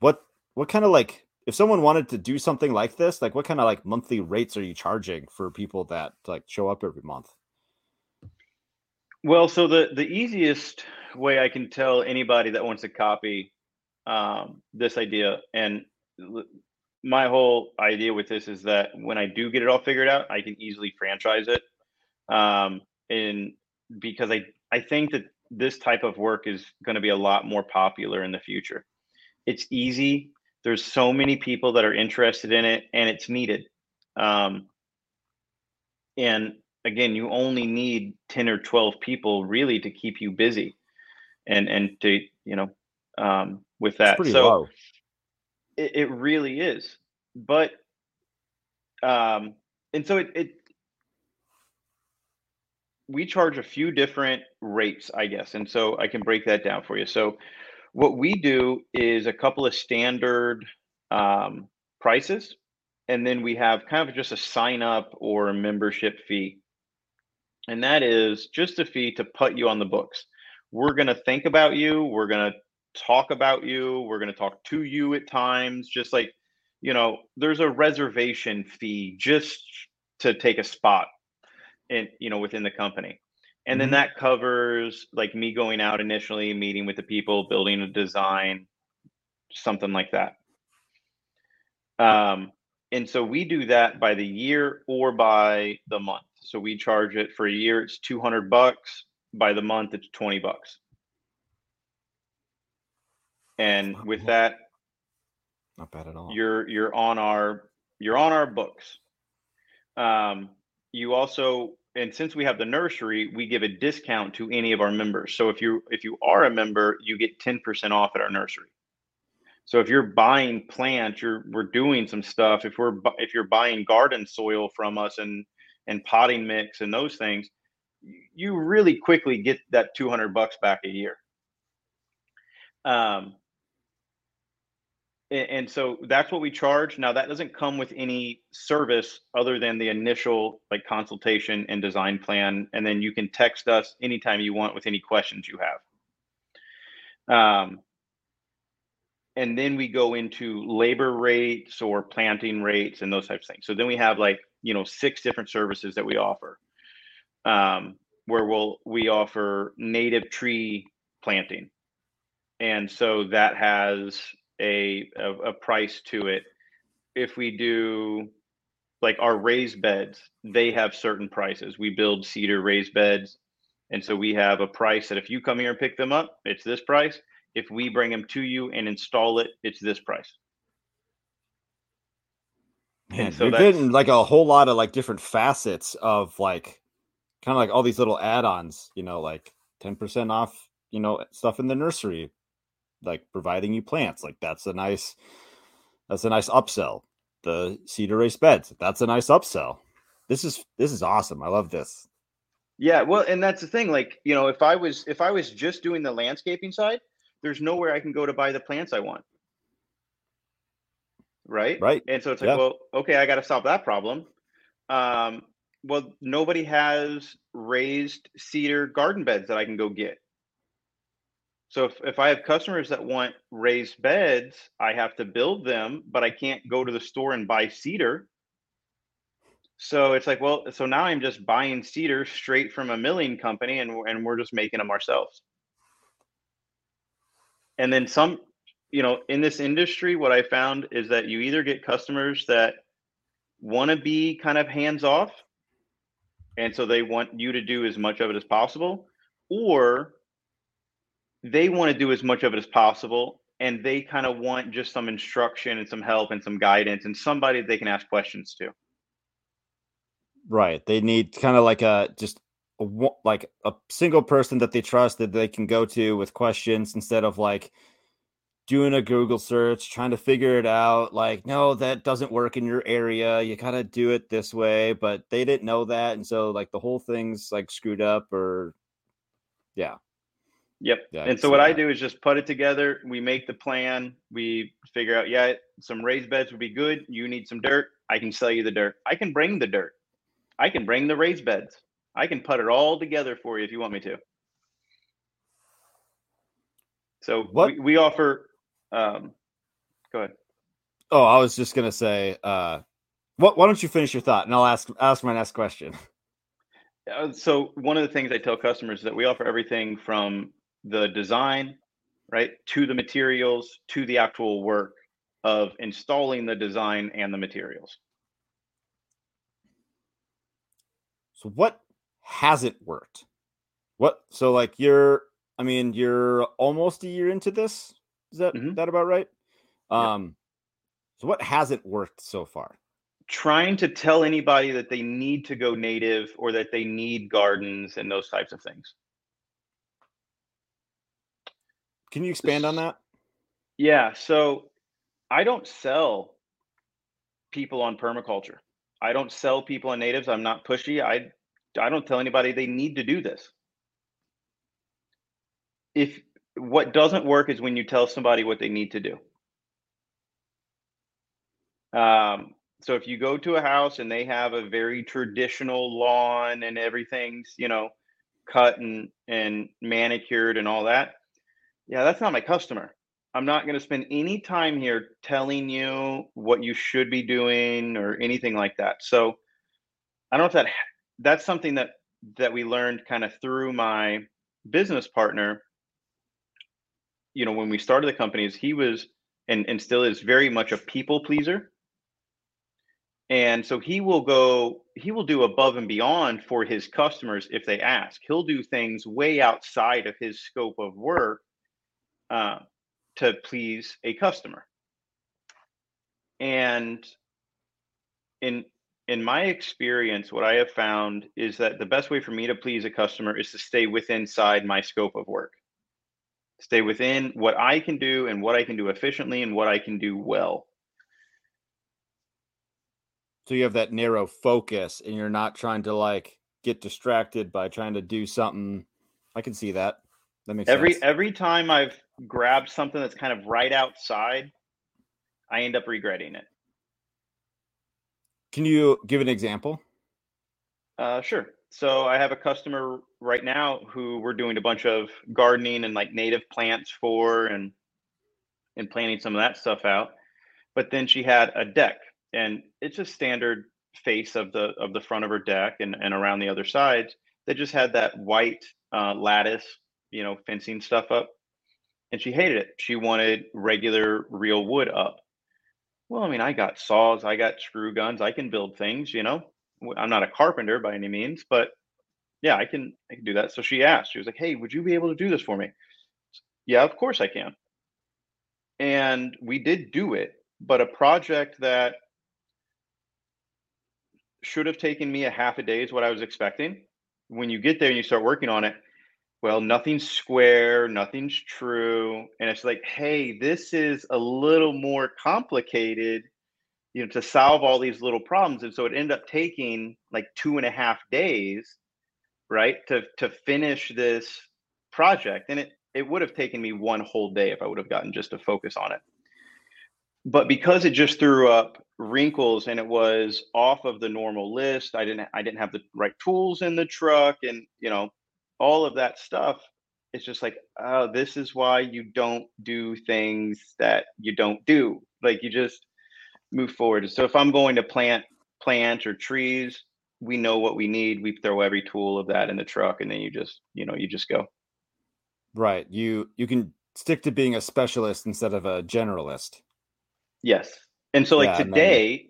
What what kind of like if someone wanted to do something like this, like what kind of like monthly rates are you charging for people that like show up every month? Well, so the the easiest way I can tell anybody that wants a copy um, this idea, and my whole idea with this is that when I do get it all figured out, I can easily franchise it, um, and because I I think that this type of work is going to be a lot more popular in the future. It's easy. There's so many people that are interested in it, and it's needed. Um, and again, you only need ten or twelve people really to keep you busy, and and to you know um, with that. so. It, it really is, but um, and so it, it we charge a few different rates, I guess. And so I can break that down for you. So what we do is a couple of standard um, prices, and then we have kind of just a sign up or a membership fee. And that is just a fee to put you on the books. We're going to think about you. We're going to talk about you. We're going to talk to you at times, just like, you know, there's a reservation fee just to take a spot in you know within the company. And then mm-hmm. that covers like me going out initially meeting with the people building a design something like that. Um, and so we do that by the year or by the month. So we charge it for a year it's 200 bucks. By the month it's 20 bucks and with that not bad at all. you're you're on our you're on our books. Um you also and since we have the nursery we give a discount to any of our members. So if you if you are a member you get 10% off at our nursery. So if you're buying plants you're we're doing some stuff. If we're if you're buying garden soil from us and and potting mix and those things you really quickly get that 200 bucks back a year. Um and so that's what we charge. Now that doesn't come with any service other than the initial like consultation and design plan and then you can text us anytime you want with any questions you have. Um, and then we go into labor rates or planting rates and those types of things. So then we have like you know six different services that we offer um, where we'll we offer native tree planting. And so that has a, a, a price to it. If we do like our raised beds, they have certain prices. We build cedar raised beds. And so we have a price that if you come here and pick them up, it's this price. If we bring them to you and install it, it's this price. Man, so you're getting like a whole lot of like different facets of like kind of like all these little add-ons, you know, like 10% off, you know, stuff in the nursery, like providing you plants. Like that's a nice that's a nice upsell. The cedar raised beds, that's a nice upsell. This is this is awesome. I love this. Yeah, well, and that's the thing. Like, you know, if I was if I was just doing the landscaping side, there's nowhere I can go to buy the plants I want. Right? Right. And so it's like, yeah. well, okay, I got to solve that problem. Um, well, nobody has raised cedar garden beds that I can go get. So if, if I have customers that want raised beds, I have to build them, but I can't go to the store and buy cedar. So it's like, well, so now I'm just buying cedar straight from a milling company and, and we're just making them ourselves. And then some, you know, in this industry, what I found is that you either get customers that want to be kind of hands off. And so they want you to do as much of it as possible, or they want to do as much of it as possible and they kind of want just some instruction and some help and some guidance and somebody they can ask questions to. Right they need kind of like a just a, like a single person that they trust that they can go to with questions instead of like doing a google search trying to figure it out like no that doesn't work in your area you gotta do it this way but they didn't know that and so like the whole thing's like screwed up or yeah Yep. And so what I do is just put it together. We make the plan. We figure out, yeah, some raised beds would be good. You need some dirt. I can sell you the dirt. I can bring the dirt. I can bring the raised beds. I can put it all together for you if you want me to. So what we, we offer. Um, go ahead. Oh, I was just gonna say, uh, what? Why don't you finish your thought, and I'll ask ask my next question. Uh, so one of the things I tell customers is that we offer everything from the design, right, to the materials, to the actual work of installing the design and the materials. So what hasn't worked? What so like you're I mean you're almost a year into this. Is that mm-hmm. that about right? Um so what hasn't worked so far? Trying to tell anybody that they need to go native or that they need gardens and those types of things. Can you expand on that? Yeah. So I don't sell people on permaculture. I don't sell people on natives. I'm not pushy. I I don't tell anybody they need to do this. If what doesn't work is when you tell somebody what they need to do. Um, so if you go to a house and they have a very traditional lawn and everything's, you know, cut and and manicured and all that, yeah, that's not my customer. I'm not going to spend any time here telling you what you should be doing or anything like that. So I don't know if that that's something that that we learned kind of through my business partner. You know, when we started the companies, he was and and still is very much a people pleaser. And so he will go, he will do above and beyond for his customers if they ask. He'll do things way outside of his scope of work uh, to please a customer. And in in my experience, what I have found is that the best way for me to please a customer is to stay within inside my scope of work. Stay within what I can do and what I can do efficiently and what I can do well. So you have that narrow focus and you're not trying to like get distracted by trying to do something. I can see that. That makes every sense. every time I've grabbed something that's kind of right outside, I end up regretting it. Can you give an example? Uh, sure. So I have a customer right now who we're doing a bunch of gardening and like native plants for and and planting some of that stuff out. But then she had a deck and it's a standard face of the of the front of her deck and, and around the other sides that just had that white uh, lattice you know, fencing stuff up. And she hated it. She wanted regular real wood up. Well, I mean, I got saws, I got screw guns, I can build things, you know. I'm not a carpenter by any means, but yeah, I can I can do that. So she asked, she was like, Hey, would you be able to do this for me? Yeah, of course I can. And we did do it, but a project that should have taken me a half a day is what I was expecting. When you get there and you start working on it, well, nothing's square, nothing's true. And it's like, hey, this is a little more complicated, you know, to solve all these little problems. And so it ended up taking like two and a half days, right, to to finish this project. And it it would have taken me one whole day if I would have gotten just to focus on it. But because it just threw up wrinkles and it was off of the normal list, I didn't I didn't have the right tools in the truck and you know all of that stuff it's just like oh this is why you don't do things that you don't do. Like you just move forward. So if i'm going to plant plants or trees we know what we need. We throw every tool of that in the truck and then you just you know you just go. Right. You you can stick to being a specialist instead of a generalist. Yes. And so like yeah, today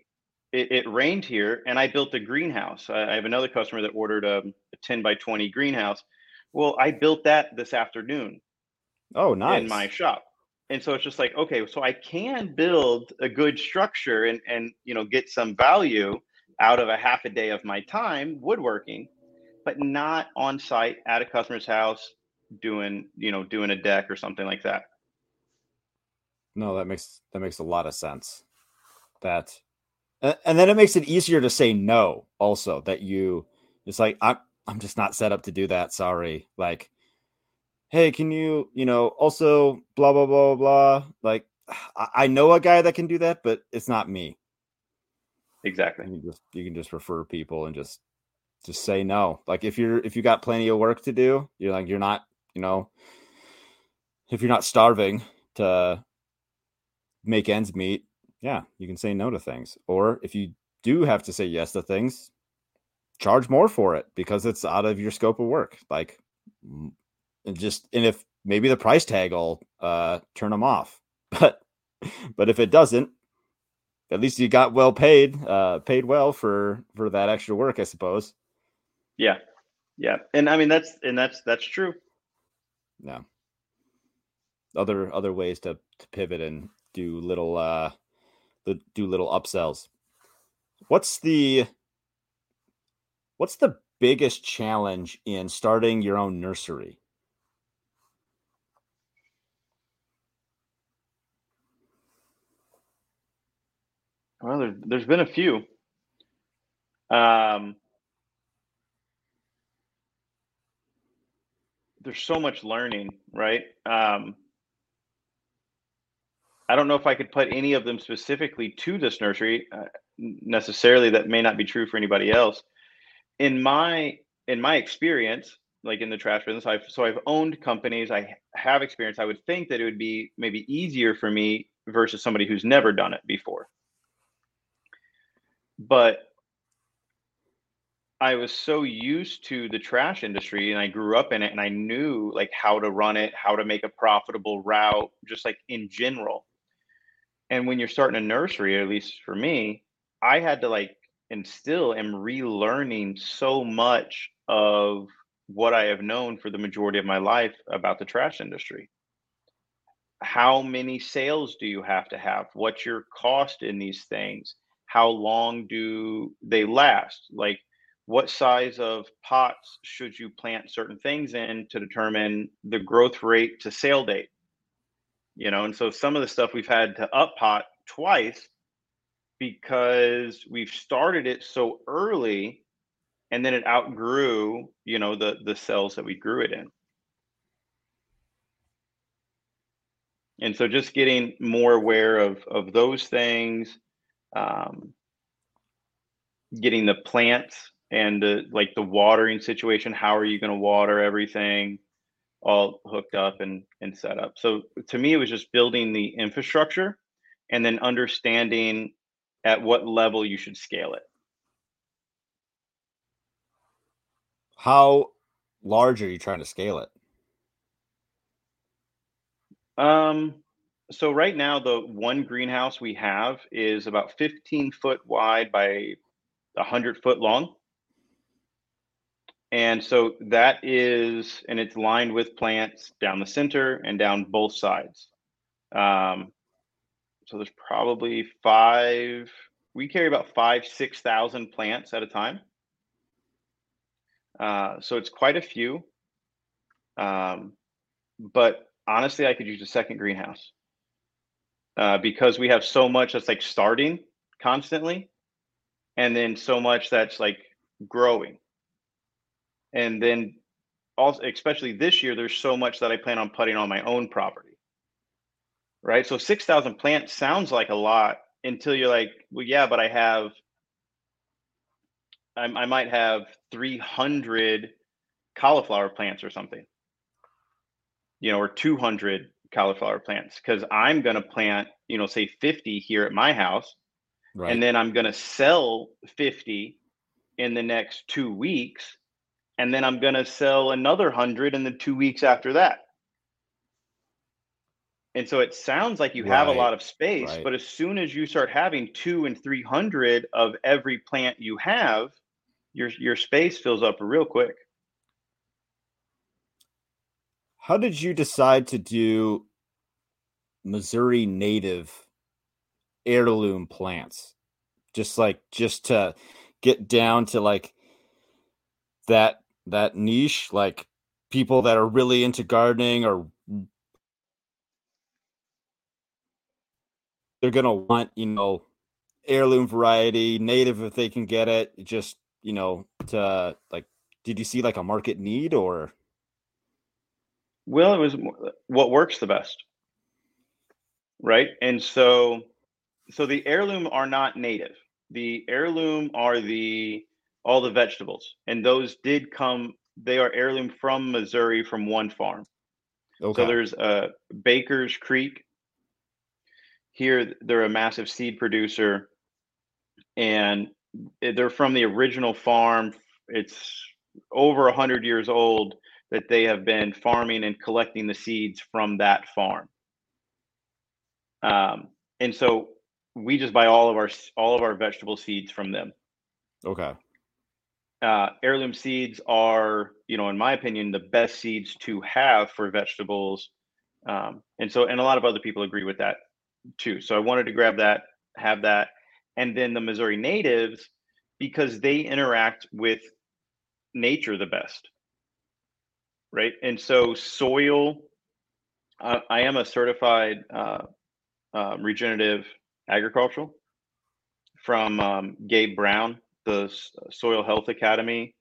it, it, rained here and i built a greenhouse. I, I have another customer that ordered a, a 10 by 20 greenhouse well, I built that this afternoon. Oh, nice. In my shop. And so it's just like, okay, so I can build a good structure and and you know get some value out of a half a day of my time woodworking, but not on site at a customer's house doing, you know, doing a deck or something like that. No, that makes that makes a lot of sense. That and then it makes it easier to say no also that you it's like I'm I'm just not set up to do that. Sorry. Like, hey, can you, you know, also blah blah blah blah. Like, I know a guy that can do that, but it's not me. Exactly. You just you can just refer people and just just say no. Like if you're if you got plenty of work to do, you're like you're not, you know, if you're not starving to make ends meet, yeah, you can say no to things. Or if you do have to say yes to things, charge more for it because it's out of your scope of work. Like and just and if maybe the price tag will uh turn them off. But but if it doesn't, at least you got well paid, uh paid well for for that extra work, I suppose. Yeah. Yeah. And I mean that's and that's that's true. Yeah. Other other ways to, to pivot and do little uh do little upsells. What's the what's the biggest challenge in starting your own nursery? Well, there, there's been a few. Um, there's so much learning, right? Um, I don't know if I could put any of them specifically to this nursery uh, necessarily. That may not be true for anybody else. In my in my experience, like in the trash business, I've so I've owned companies. I have experience. I would think that it would be maybe easier for me versus somebody who's never done it before. But I was so used to the trash industry and I grew up in it and I knew like how to run it, how to make a profitable route, just like in general. And when you're starting a nursery, at least for me, I had to like and still am relearning so much of what I have known for the majority of my life about the trash industry. How many sales do you have to have? What's your cost in these things? How long do they last? Like, what size of pots should you plant certain things in to determine the growth rate to sale date? you know and so some of the stuff we've had to up pot twice because we've started it so early and then it outgrew you know the the cells that we grew it in and so just getting more aware of of those things um, getting the plants and the like the watering situation how are you going to water everything all hooked up and, and set up. So to me, it was just building the infrastructure and then understanding at what level you should scale it. How large are you trying to scale it? Um, so right now, the one greenhouse we have is about 15 foot wide by 100 foot long. And so that is, and it's lined with plants down the center and down both sides. Um, so there's probably five, we carry about five, 6,000 plants at a time. Uh, so it's quite a few. Um, but honestly, I could use a second greenhouse uh, because we have so much that's like starting constantly and then so much that's like growing and then also especially this year there's so much that i plan on putting on my own property right so 6000 plants sounds like a lot until you're like well yeah but i have i, I might have 300 cauliflower plants or something you know or 200 cauliflower plants because i'm going to plant you know say 50 here at my house right. and then i'm going to sell 50 in the next two weeks and then I'm going to sell another 100 in the 2 weeks after that. And so it sounds like you right. have a lot of space, right. but as soon as you start having 2 and 300 of every plant you have, your your space fills up real quick. How did you decide to do Missouri native heirloom plants? Just like just to get down to like that that niche, like people that are really into gardening or they're gonna want, you know, heirloom variety, native if they can get it. Just, you know, to like did you see like a market need or Well, it was what works the best, right? And so, so the heirloom are not native. The heirloom are the all the vegetables, and those did come. They are heirloom from Missouri from one farm. Okay. So there's a Baker's Creek. Here, they're a massive seed producer, and they're from the original farm. It's over a hundred years old that they have been farming and collecting the seeds from that farm. Um, and so we just buy all of our all of our vegetable seeds from them. Okay. Uh, heirloom seeds are, you know, in my opinion, the best seeds to have for vegetables, um, and so and a lot of other people agree with that too. So I wanted to grab that, have that, and then the Missouri natives because they interact with nature the best, right? And so soil. Uh, I am a certified uh, uh, regenerative agricultural from um, Gabe Brown, the Soil Health Academy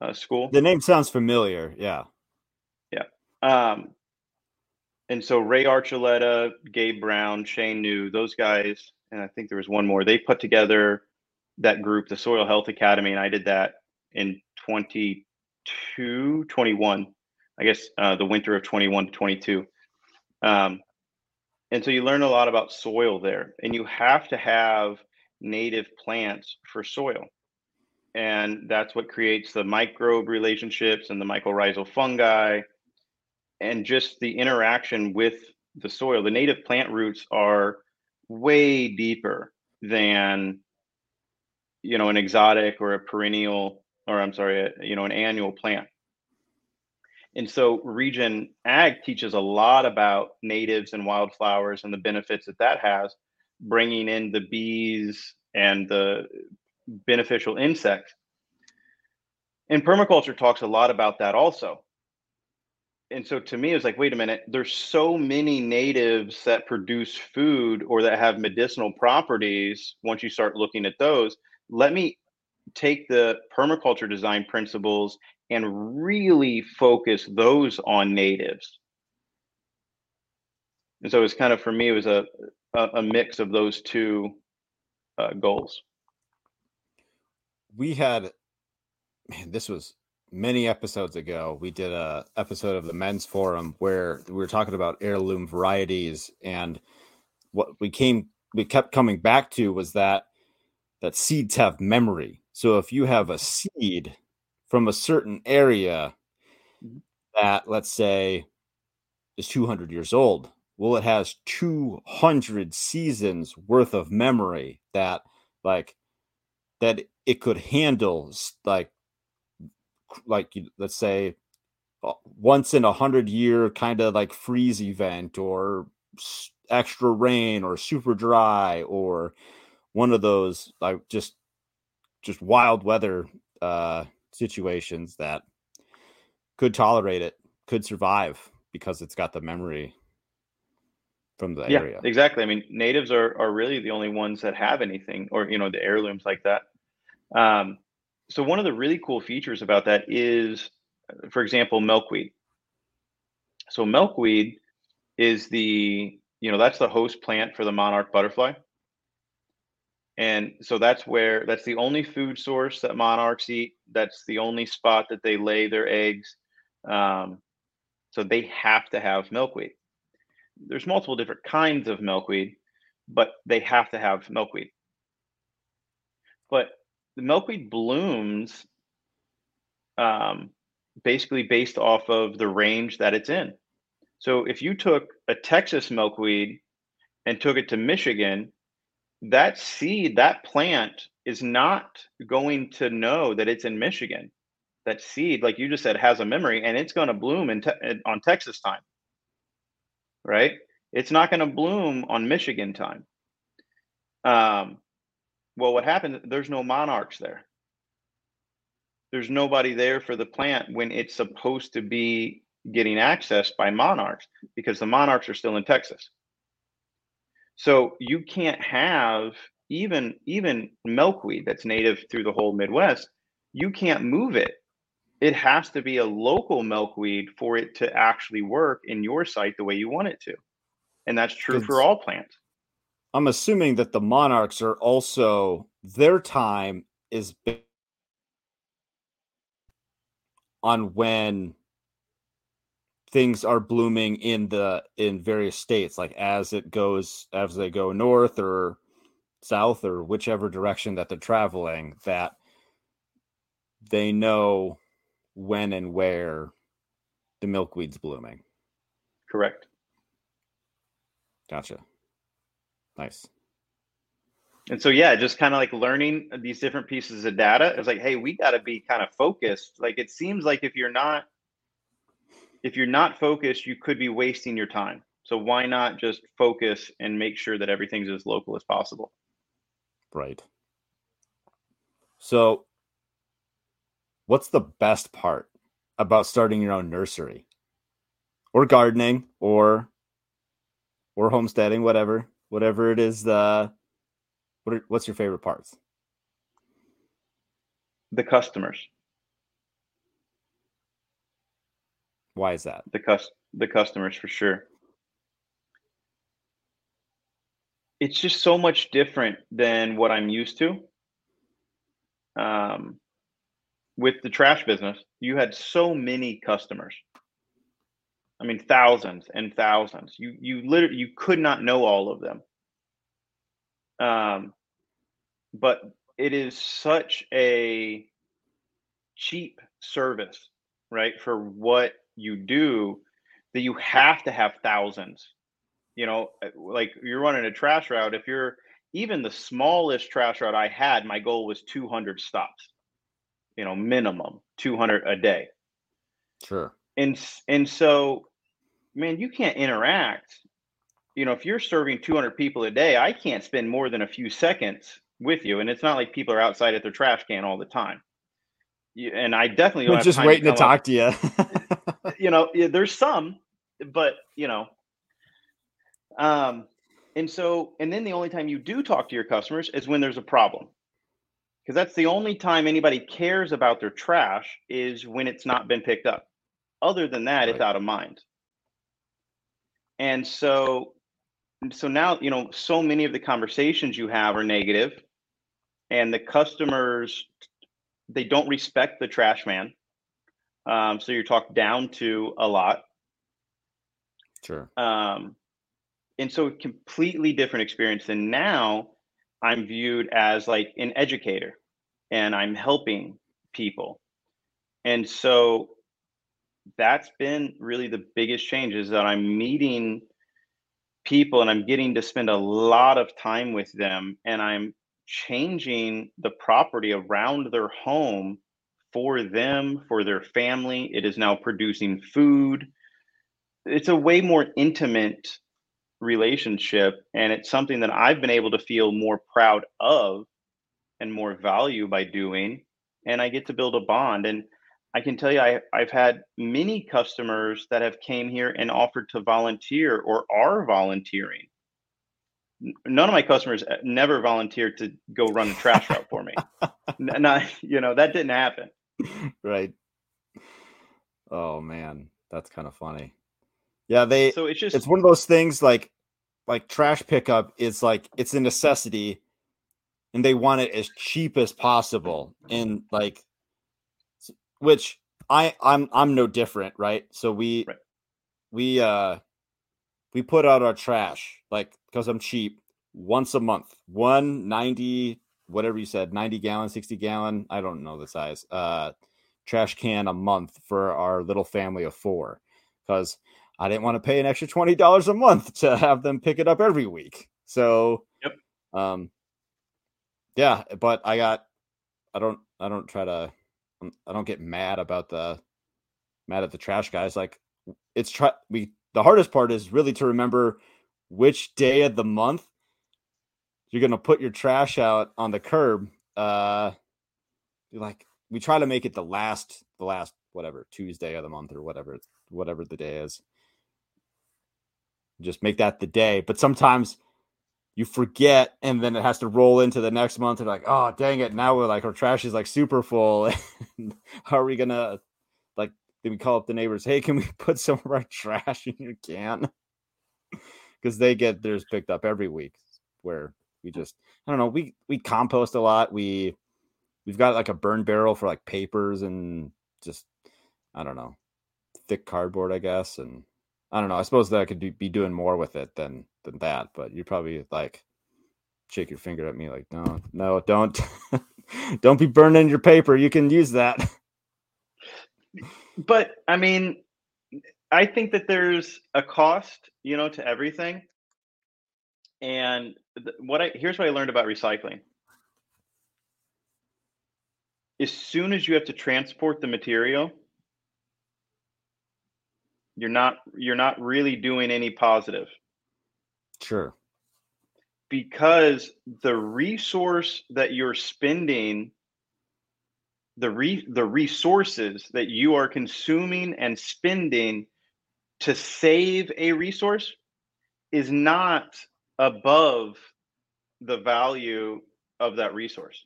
uh, school. The name sounds familiar. Yeah. Yeah. Um, and so Ray Archuleta, Gabe Brown, Shane New, those guys, and I think there was one more. They put together that group, the Soil Health Academy, and I did that in 22, 21, I guess uh, the winter of 21 to 22. Um, and so you learn a lot about soil there, and you have to have native plants for soil. And that's what creates the microbe relationships and the mycorrhizal fungi and just the interaction with the soil. The native plant roots are way deeper than you know an exotic or a perennial or I'm sorry, a, you know an annual plant. And so regen Ag teaches a lot about natives and wildflowers and the benefits that that has, bringing in the bees and the beneficial insects. And permaculture talks a lot about that also. And so to me, it's like, wait a minute, there's so many natives that produce food or that have medicinal properties. Once you start looking at those, let me take the permaculture design principles and really focus those on natives. And so it's kind of for me, it was a a, a mix of those two uh, goals. We had, man, this was many episodes ago. We did a episode of the Men's Forum where we were talking about heirloom varieties, and what we came, we kept coming back to was that that seeds have memory. So if you have a seed from a certain area that, let's say, is 200 years old, well, it has 200 seasons worth of memory that, like, that it could handle, like, like let's say, uh, once in a hundred year kind of like freeze event or extra rain or super dry or one of those like just just wild weather uh situations that could tolerate it, could survive because it's got the memory from the yeah, area. Exactly. I mean, natives are are really the only ones that have anything, or you know, the heirlooms like that. Um, so one of the really cool features about that is, for example, milkweed. So milkweed is the you know that's the host plant for the monarch butterfly. And so that's where that's the only food source that monarchs eat. That's the only spot that they lay their eggs. Um, so they have to have milkweed. There's multiple different kinds of milkweed, but they have to have milkweed. But the milkweed blooms um, basically based off of the range that it's in. So if you took a Texas milkweed and took it to Michigan, that seed, that plant is not going to know that it's in Michigan. That seed, like you just said, has a memory and it's going to bloom in te- on Texas time. Right? It's not going to bloom on Michigan time. Um, well, what happens? There's no monarchs there. There's nobody there for the plant when it's supposed to be getting access by monarchs because the monarchs are still in Texas. So you can't have even even milkweed that's native through the whole Midwest. You can't move it it has to be a local milkweed for it to actually work in your site the way you want it to. And that's true for all plants. I'm assuming that the monarchs are also their time is on when things are blooming in the in various states like as it goes as they go north or south or whichever direction that they're traveling that they know when and where the milkweed's blooming. Correct. Gotcha nice and so yeah just kind of like learning these different pieces of data it's like hey we got to be kind of focused like it seems like if you're not if you're not focused, you could be wasting your time. So why not just focus and make sure that everything's as local as possible? Right. So what's the best part about starting your own nursery or gardening or or homesteading whatever whatever it is uh what are, what's your favorite parts the customers Why is that? The cus the customers for sure. It's just so much different than what I'm used to. Um, with the trash business, you had so many customers. I mean, thousands and thousands. You you literally you could not know all of them. Um, but it is such a cheap service, right? For what you do that you have to have thousands you know like you're running a trash route if you're even the smallest trash route i had my goal was 200 stops you know minimum 200 a day sure and and so man you can't interact. You know if you're serving 200 people a day i can't spend more than a few seconds with you. And it's not like people are outside at their trash can all the time. And i definitely don't just waiting to, to talk up. to you you know, there's some, but you know, um, and so, and then the only time you do talk to your customers is when there's a problem, because that's the only time anybody cares about their trash is when it's not been picked up. Other than that, right. it's out of mind. And so, so now you know, so many of the conversations you have are negative, and the customers they don't respect the trash man um, so you're talked down to a lot. Sure. Um, and so completely different experience. And now I'm viewed as like an educator and I'm helping people. And so that's been really the biggest change is that I'm meeting people and I'm getting to spend a lot of time with them and I'm changing the property around their home for them, for their family. It is now producing food. It's a way more intimate relationship. And it's something that I've been able to feel more proud of and more value by doing. And I get to build a bond. And I can tell you, I, I've had many customers that have came here and offered to volunteer or are volunteering. None of my customers uh, never volunteered to go run a trash route for me. Not, you know, that didn't happen. right. Oh man, that's kind of funny. Yeah, they so it's just it's one of those things like like trash pickup is like it's a necessity and they want it as cheap as possible and like which I I'm I'm no different, right? So we right. we uh we put out our trash like because I'm cheap once a month. 190 whatever you said, 90 gallon, 60 gallon, I don't know the size, uh, trash can a month for our little family of four because I didn't want to pay an extra $20 a month to have them pick it up every week. So, yep. Um, yeah, but I got, I don't, I don't try to, I don't get mad about the, mad at the trash guys. Like it's try, we, the hardest part is really to remember which day of the month you're gonna put your trash out on the curb, uh, like we try to make it the last, the last whatever Tuesday of the month or whatever, whatever the day is. Just make that the day. But sometimes you forget, and then it has to roll into the next month. And like, oh dang it! Now we're like our trash is like super full. How are we gonna like then we call up the neighbors. Hey, can we put some of our trash in your can? Because they get theirs picked up every week. Where we just, I don't know, we we compost a lot. We we've got like a burn barrel for like papers and just, I don't know, thick cardboard, I guess. And I don't know. I suppose that I could be doing more with it than than that. But you probably like shake your finger at me like, no, no, don't, don't be burning your paper. You can use that. But I mean, I think that there's a cost, you know, to everything. And th- what I here's what I learned about recycling. As soon as you have to transport the material, you're not you're not really doing any positive. Sure. Because the resource that you're spending the re- the resources that you are consuming and spending to save a resource is not above the value of that resource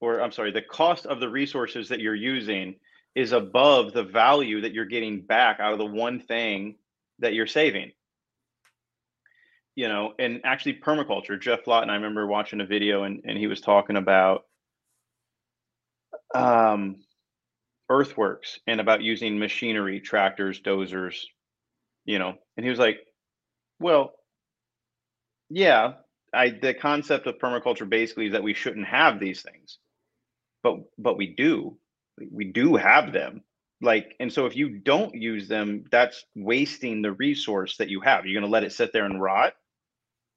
or i'm sorry the cost of the resources that you're using is above the value that you're getting back out of the one thing that you're saving you know and actually permaculture Geoff Lawton and i remember watching a video and, and he was talking about um, earthworks and about using machinery, tractors, dozers, you know. And he was like, "Well, yeah, I the concept of permaculture basically is that we shouldn't have these things, but but we do, we do have them. Like, and so if you don't use them, that's wasting the resource that you have. You're going to let it sit there and rot.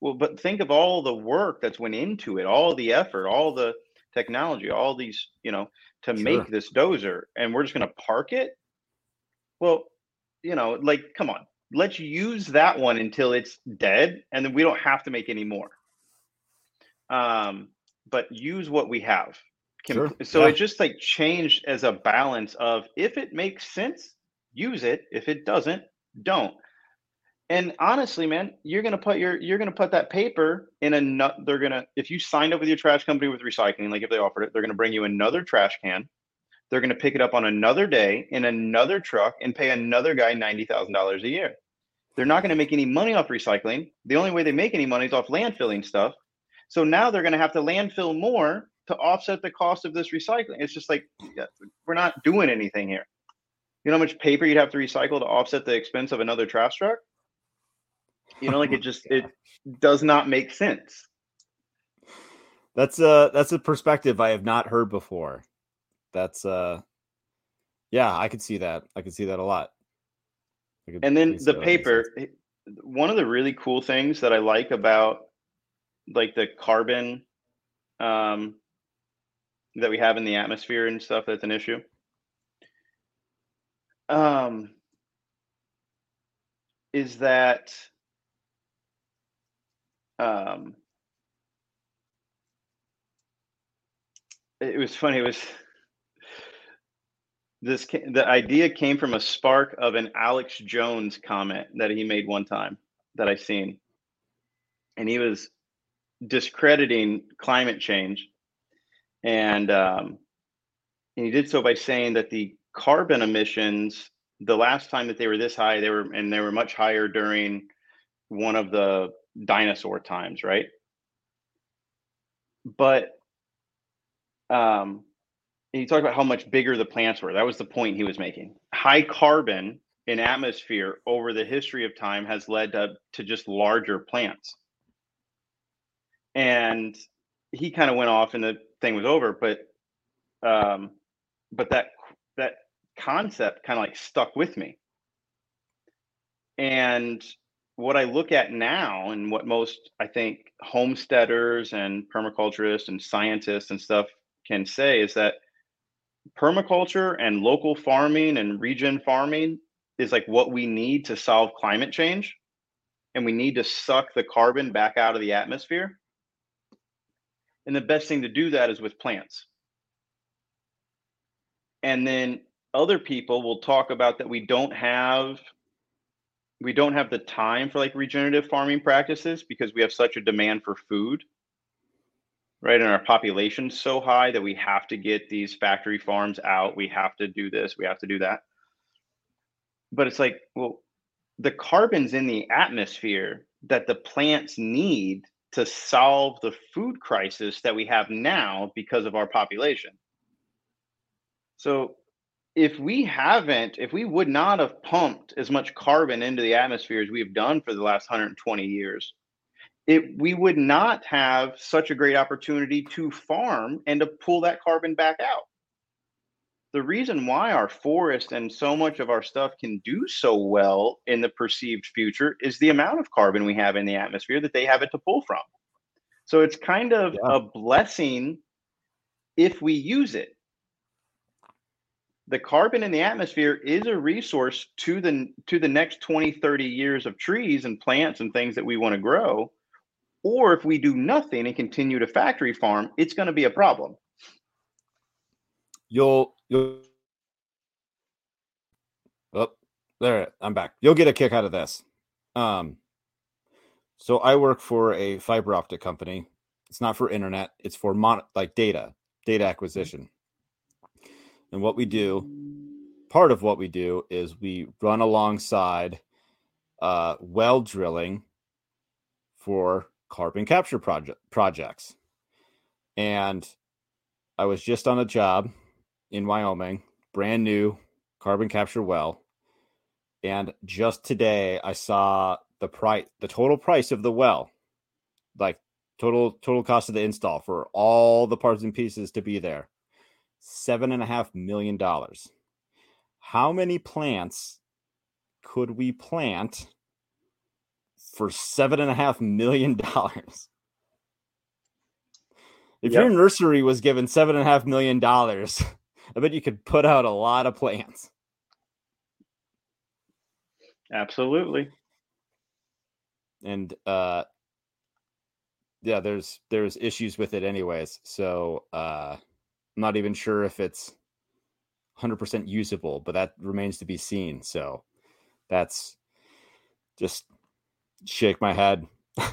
Well, but think of all the work that's went into it, all the effort, all the technology, all these, you know, to sure. make this dozer, and we're just going to park it. Well, you know, like, come on, let's use that one until it's dead, and then we don't have to make any more. Um, but use what we have. Sure. So yeah. it just like changed as a balance of if it makes sense, use it. If it doesn't, don't. And honestly, man, you're gonna put your you're gonna put that paper in a nut. They're gonna if you signed up with your trash company with recycling, like if they offered it, they're gonna bring you another trash can. They're gonna pick it up on another day in another truck and pay another guy ninety thousand dollars a year. They're not gonna make any money off recycling. The only way they make any money is off landfilling stuff. So now they're gonna have to landfill more to offset the cost of this recycling. It's just like we're not doing anything here. You know how much paper you'd have to recycle to offset the expense of another trash truck? You know, like it just it does not make sense. That's a that's a perspective I have not heard before. That's uh yeah, I could see that. I could see that a lot. and then the paper one of the really cool things that I like about like the carbon um that we have in the atmosphere and stuff that's an issue. Um is that um, it was funny. It was this the idea came from a spark of an Alex Jones comment that he made one time that I seen, and he was discrediting climate change, and um, and he did so by saying that the carbon emissions the last time that they were this high they were and they were much higher during one of the dinosaur times, right? But um, he talked about how much bigger the plants were. That was the point he was making. High carbon in atmosphere over the history of time has led to, to just larger plants. And he kind of went off and the thing was over, but um, but that that concept kind of like stuck with me. And what I look at now and what most I think homesteaders and permaculturists and scientists and stuff can say is that permaculture and local farming and regen farming is like what we need to solve climate change and we need to suck the carbon back out of the atmosphere. And the best thing to do that is with plants. And then other people will talk about that we don't have we don't have the time for like regenerative farming practices because we have such a demand for food right? And our population's so high that we have to get these factory farms out. We have to do this, we have to do that. But it's like, well, the carbon's in the atmosphere that the plants need to solve the food crisis that we have now because of our population. So if we haven't, if we would not have pumped as much carbon into the atmosphere as we've done for the last 120 years, it we would not have such a great opportunity to farm and to pull that carbon back out. The reason why our forest and so much of our stuff can do so well in the perceived future is the amount of carbon we have in the atmosphere that they have it to pull from. So it's kind of yeah. a blessing if we use it the carbon in the atmosphere is a resource to the to the next 20 30 years of trees and plants and things that we want to grow. Or if we do nothing and continue to factory farm it's going to be a problem. You'll you'll oh there i'm back. You'll get a kick out of this. Um so i work for a fiber optic company. It's not for internet it's for mon- like data data acquisition and what we do, part of what we do is we run alongside uh, well drilling for carbon capture project projects. And I was just on a job in Wyoming, brand new carbon capture well. And just today I saw the price the total price of the well, like total total cost of the install for all the parts and pieces to be there seven and a half million dollars. How many plants could we plant for seven and a half million dollars? If yep. your nursery was given seven and a half million dollars, I bet you could put out a lot of plants. Absolutely. And uh yeah, there's there's issues with it anyways. So uh I'm not even sure if it's 100% usable, but that remains to be seen. So that's just shake my head,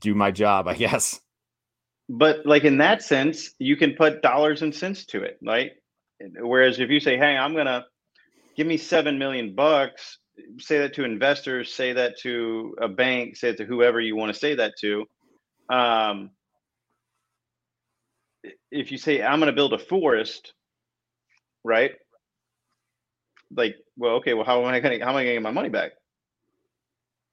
do my job, I guess. But like in that sense, you can put dollars and cents to it, right? Whereas if you say, "Hey, I'm gonna give me seven million bucks," say that to investors, say that to a bank, say it to whoever you want to say that to. Um, if you say I'm going to build a forest, right? Like, well, okay, well, how am I going to how am I going to get my money back?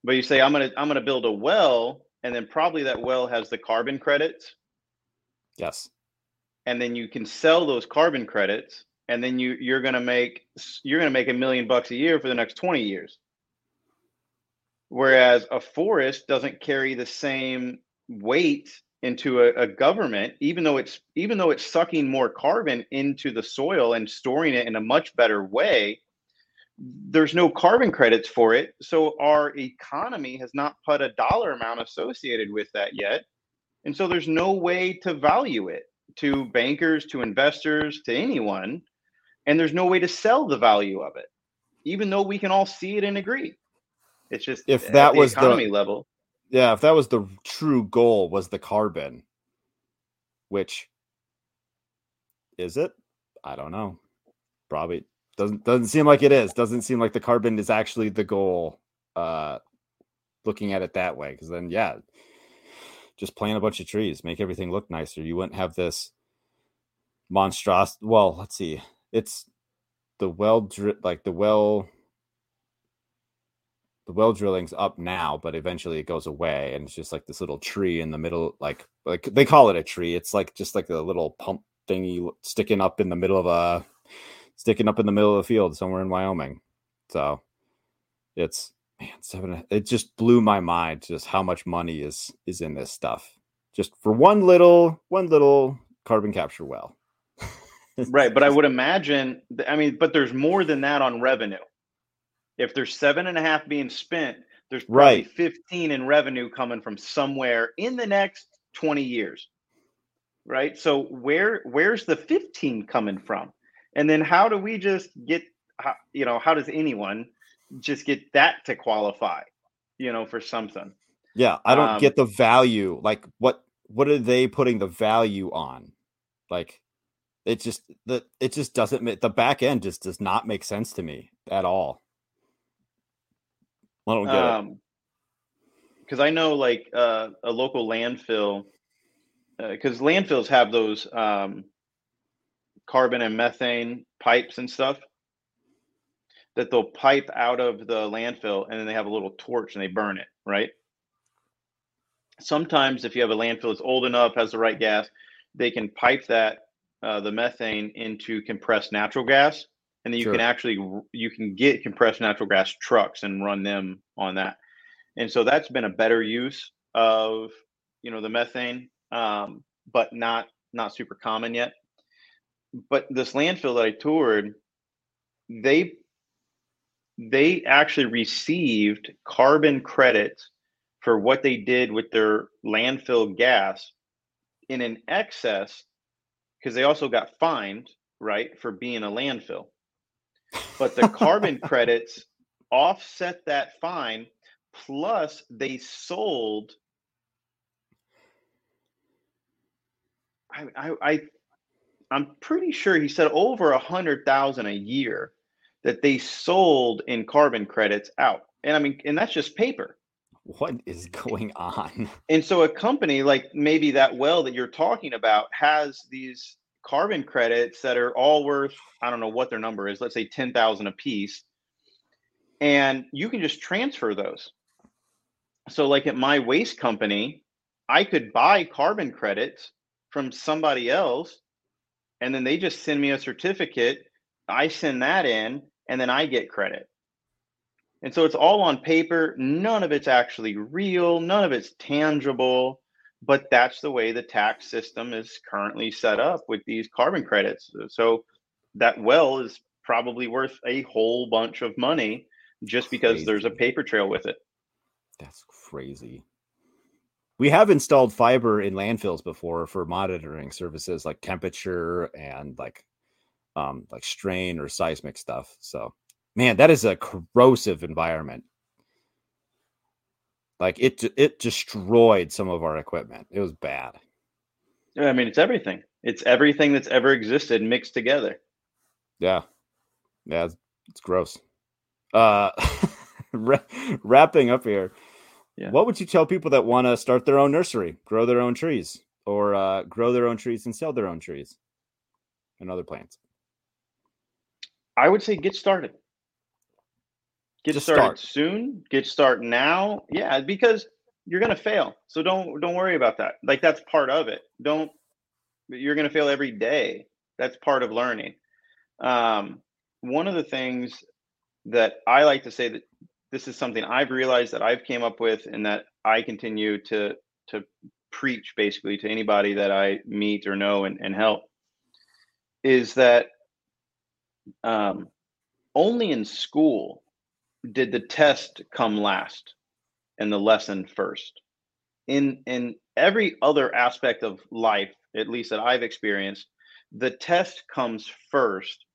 But you say I'm going to I'm going to build a well, and then probably that well has the carbon credits. Yes. And then you can sell those carbon credits, and then you you're going to make you're going to make a million bucks a year for the next 20 years. Whereas a forest doesn't carry the same weight into a, a, government even though it's even though it's sucking more carbon into the soil and storing it in a much better way there's no carbon credits for it. So our economy has not put a dollar amount associated with that yet. And so there's no way to value it to bankers to investors to anyone. And there's no way to sell the value of it even though we can all see it and agree. It's just if that was the economy level yeah, if that was the true goal was the carbon, which is it? I don't know. Probably doesn't doesn't seem like it is. Doesn't seem like the carbon is actually the goal. Uh, looking at it that way, because then yeah, just plant a bunch of trees, make everything look nicer. You wouldn't have this monstrous. Well, let's see. It's the well like the well the well drilling's up now, but eventually it goes away, and it's just like this little tree in the middle, like like they call it a tree. It's like just like a little pump thingy sticking up in the middle of a sticking up in the middle of the field somewhere in Wyoming. So it's man, seven. It just blew my mind just how much money is is in this stuff, just for one little one little carbon capture well. right, but I would imagine. I mean, but there's more than that on revenue if there's seven and a half being spent, there's probably right. 15 in revenue coming from somewhere in the next 20 years. Right. So where where's the 15 coming from? And then how do we just get how, you know, how does anyone just get that to qualify, you know, for something? Yeah, I don't um, get the value. Like what what are they putting the value on? Like it just the it just doesn't make the back end just does not make sense to me at all. I don't get um, it. Because I know like uh, a local landfill, because uh, landfills have those um, carbon and methane pipes and stuff that they'll pipe out of the landfill and then they have a little torch and they burn it, right? Sometimes if you have a landfill that's old enough, has the right gas, they can pipe that uh, the methane into compressed natural gas, and then you sure. can actually you can get compressed natural gas trucks and run them on that. And so that's been a better use of you know the methane, um, but not not super common yet. But this landfill that I toured, they they actually received carbon credits for what they did with their landfill gas in an excess because they also got fined, right, for being a landfill. But the carbon credits offset that fine, plus they sold. I, I, I I'm pretty sure he said over a hundred thousand a year that they sold in carbon credits out. And I mean, and that's just paper. What is going on? And so a company like maybe that well that you're talking about has these carbon credits that are all worth, I don't know what their number is, let's say 10,000 a piece. And you can just transfer those. So like at my waste company, I could buy carbon credits from somebody else and then they just send me a certificate. I send that in and then I get credit. And so it's all on paper. None of it's actually real. None of it's tangible. But that's the way the tax system is currently set up with these carbon credits. So that well is probably worth a whole bunch of money just because crazy. there's a paper trail with it. That's crazy. We have installed fiber in landfills before for monitoring services like temperature and like um like strain or seismic stuff. So man, that is a corrosive environment. Like it, it destroyed some of our equipment. It was bad. Yeah, I mean, it's everything. It's everything that's ever existed mixed together. Yeah, yeah, it's, it's gross. Uh, wrapping up here. Yeah. What would you tell people that want to start their own nursery, grow their own trees, or uh, grow their own trees and sell their own trees and other plants? I would say get started. Get started start. soon. Get start now. Yeah, because you're gonna fail. So don't don't worry about that. Like that's part of it. Don't you're gonna fail every day. That's part of learning. Um, one of the things that I like to say that this is something I've realized that I've came up with and that I continue to to preach basically to anybody that I meet or know and, and help is that um, only in school did the test come last and the lesson first? In in every other aspect of life at least that i've experienced the test comes first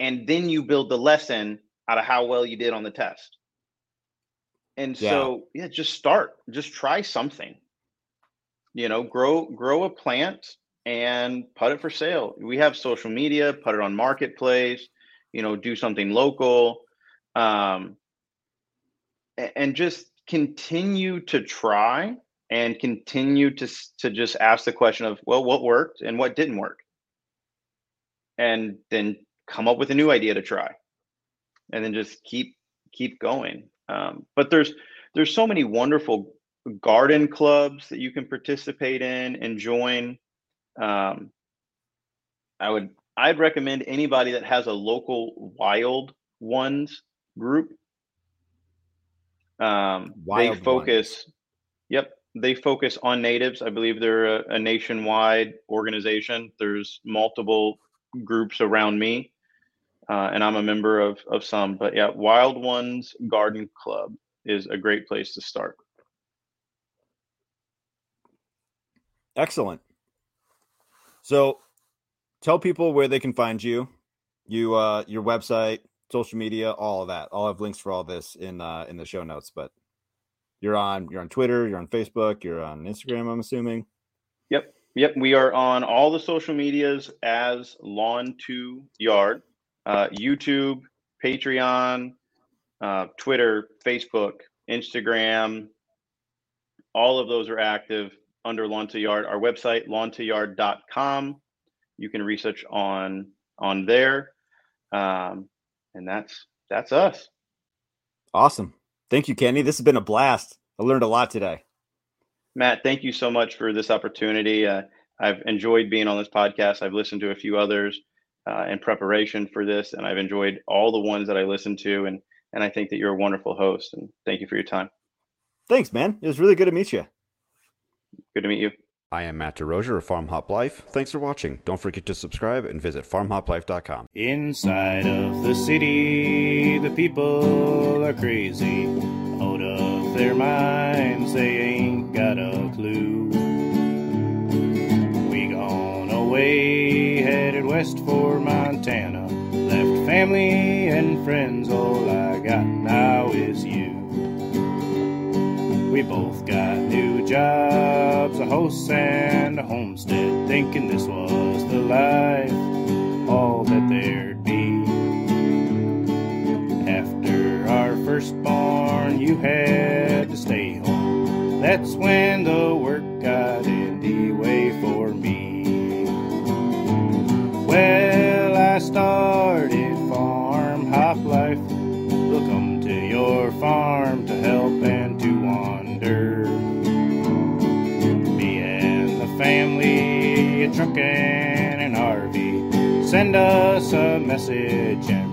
and then you build the lesson out of how well you did on the test. And yeah. so yeah just start just try something. You know grow grow a plant and put it for sale. We have social media put it on marketplace you know do something local um, and just continue to try and continue to to just ask the question of well what worked and what didn't work. And then come up with a new idea to try. And then just keep keep going. Um, but there's there's so many wonderful garden clubs that you can participate in and join. Um, i would i'd recommend anybody that has a local wild ones group. Um, they focus, ones. yep, they focus on natives. I believe they're a, a, nationwide organization. There's multiple groups around me, uh, and I'm a member of of some. But yeah, Wild Ones Garden Club is a great place to start. Excellent. So, tell people where they can find you. You, uh, your website, social media, all of that. I'll have links for all this in uh, in the show notes. But you're on you're on Twitter, you're on Facebook, you're on Instagram. I'm assuming. Yep, yep. we are on all the social medias as Lawn to Yard, uh, YouTube, Patreon, uh, Twitter, Facebook, Instagram. All of those are active under Lawn to Yard. Our website, lawntoyard.com. You can research on on there, um, and that's that's us. Awesome. Thank you, Kenny. This has been a blast. I learned a lot today. Matt, thank you so much for this opportunity. Uh, I've enjoyed being on this podcast. I've listened to a few others uh, in preparation for this, and I've enjoyed all the ones that I listened to. And and I think that you're a wonderful host. And thank you for your time. Thanks, man. It was really good to meet you. Good to meet you. I am Matt DeRozier of Farm Hop Life. Thanks for watching. Don't forget to subscribe and visit farmhoplife.com. Inside of the city, the people are crazy. Out of their minds, they ain't got a clue. We gone away, headed west for Montana. Left family and friends, all I We both got new jobs, a house and a homestead, thinking this was the life, all that there'd be. After our firstborn, you had to stay home. That's when the work got in the way for me. Well, I started farm hop life. And an RV. Send us a message and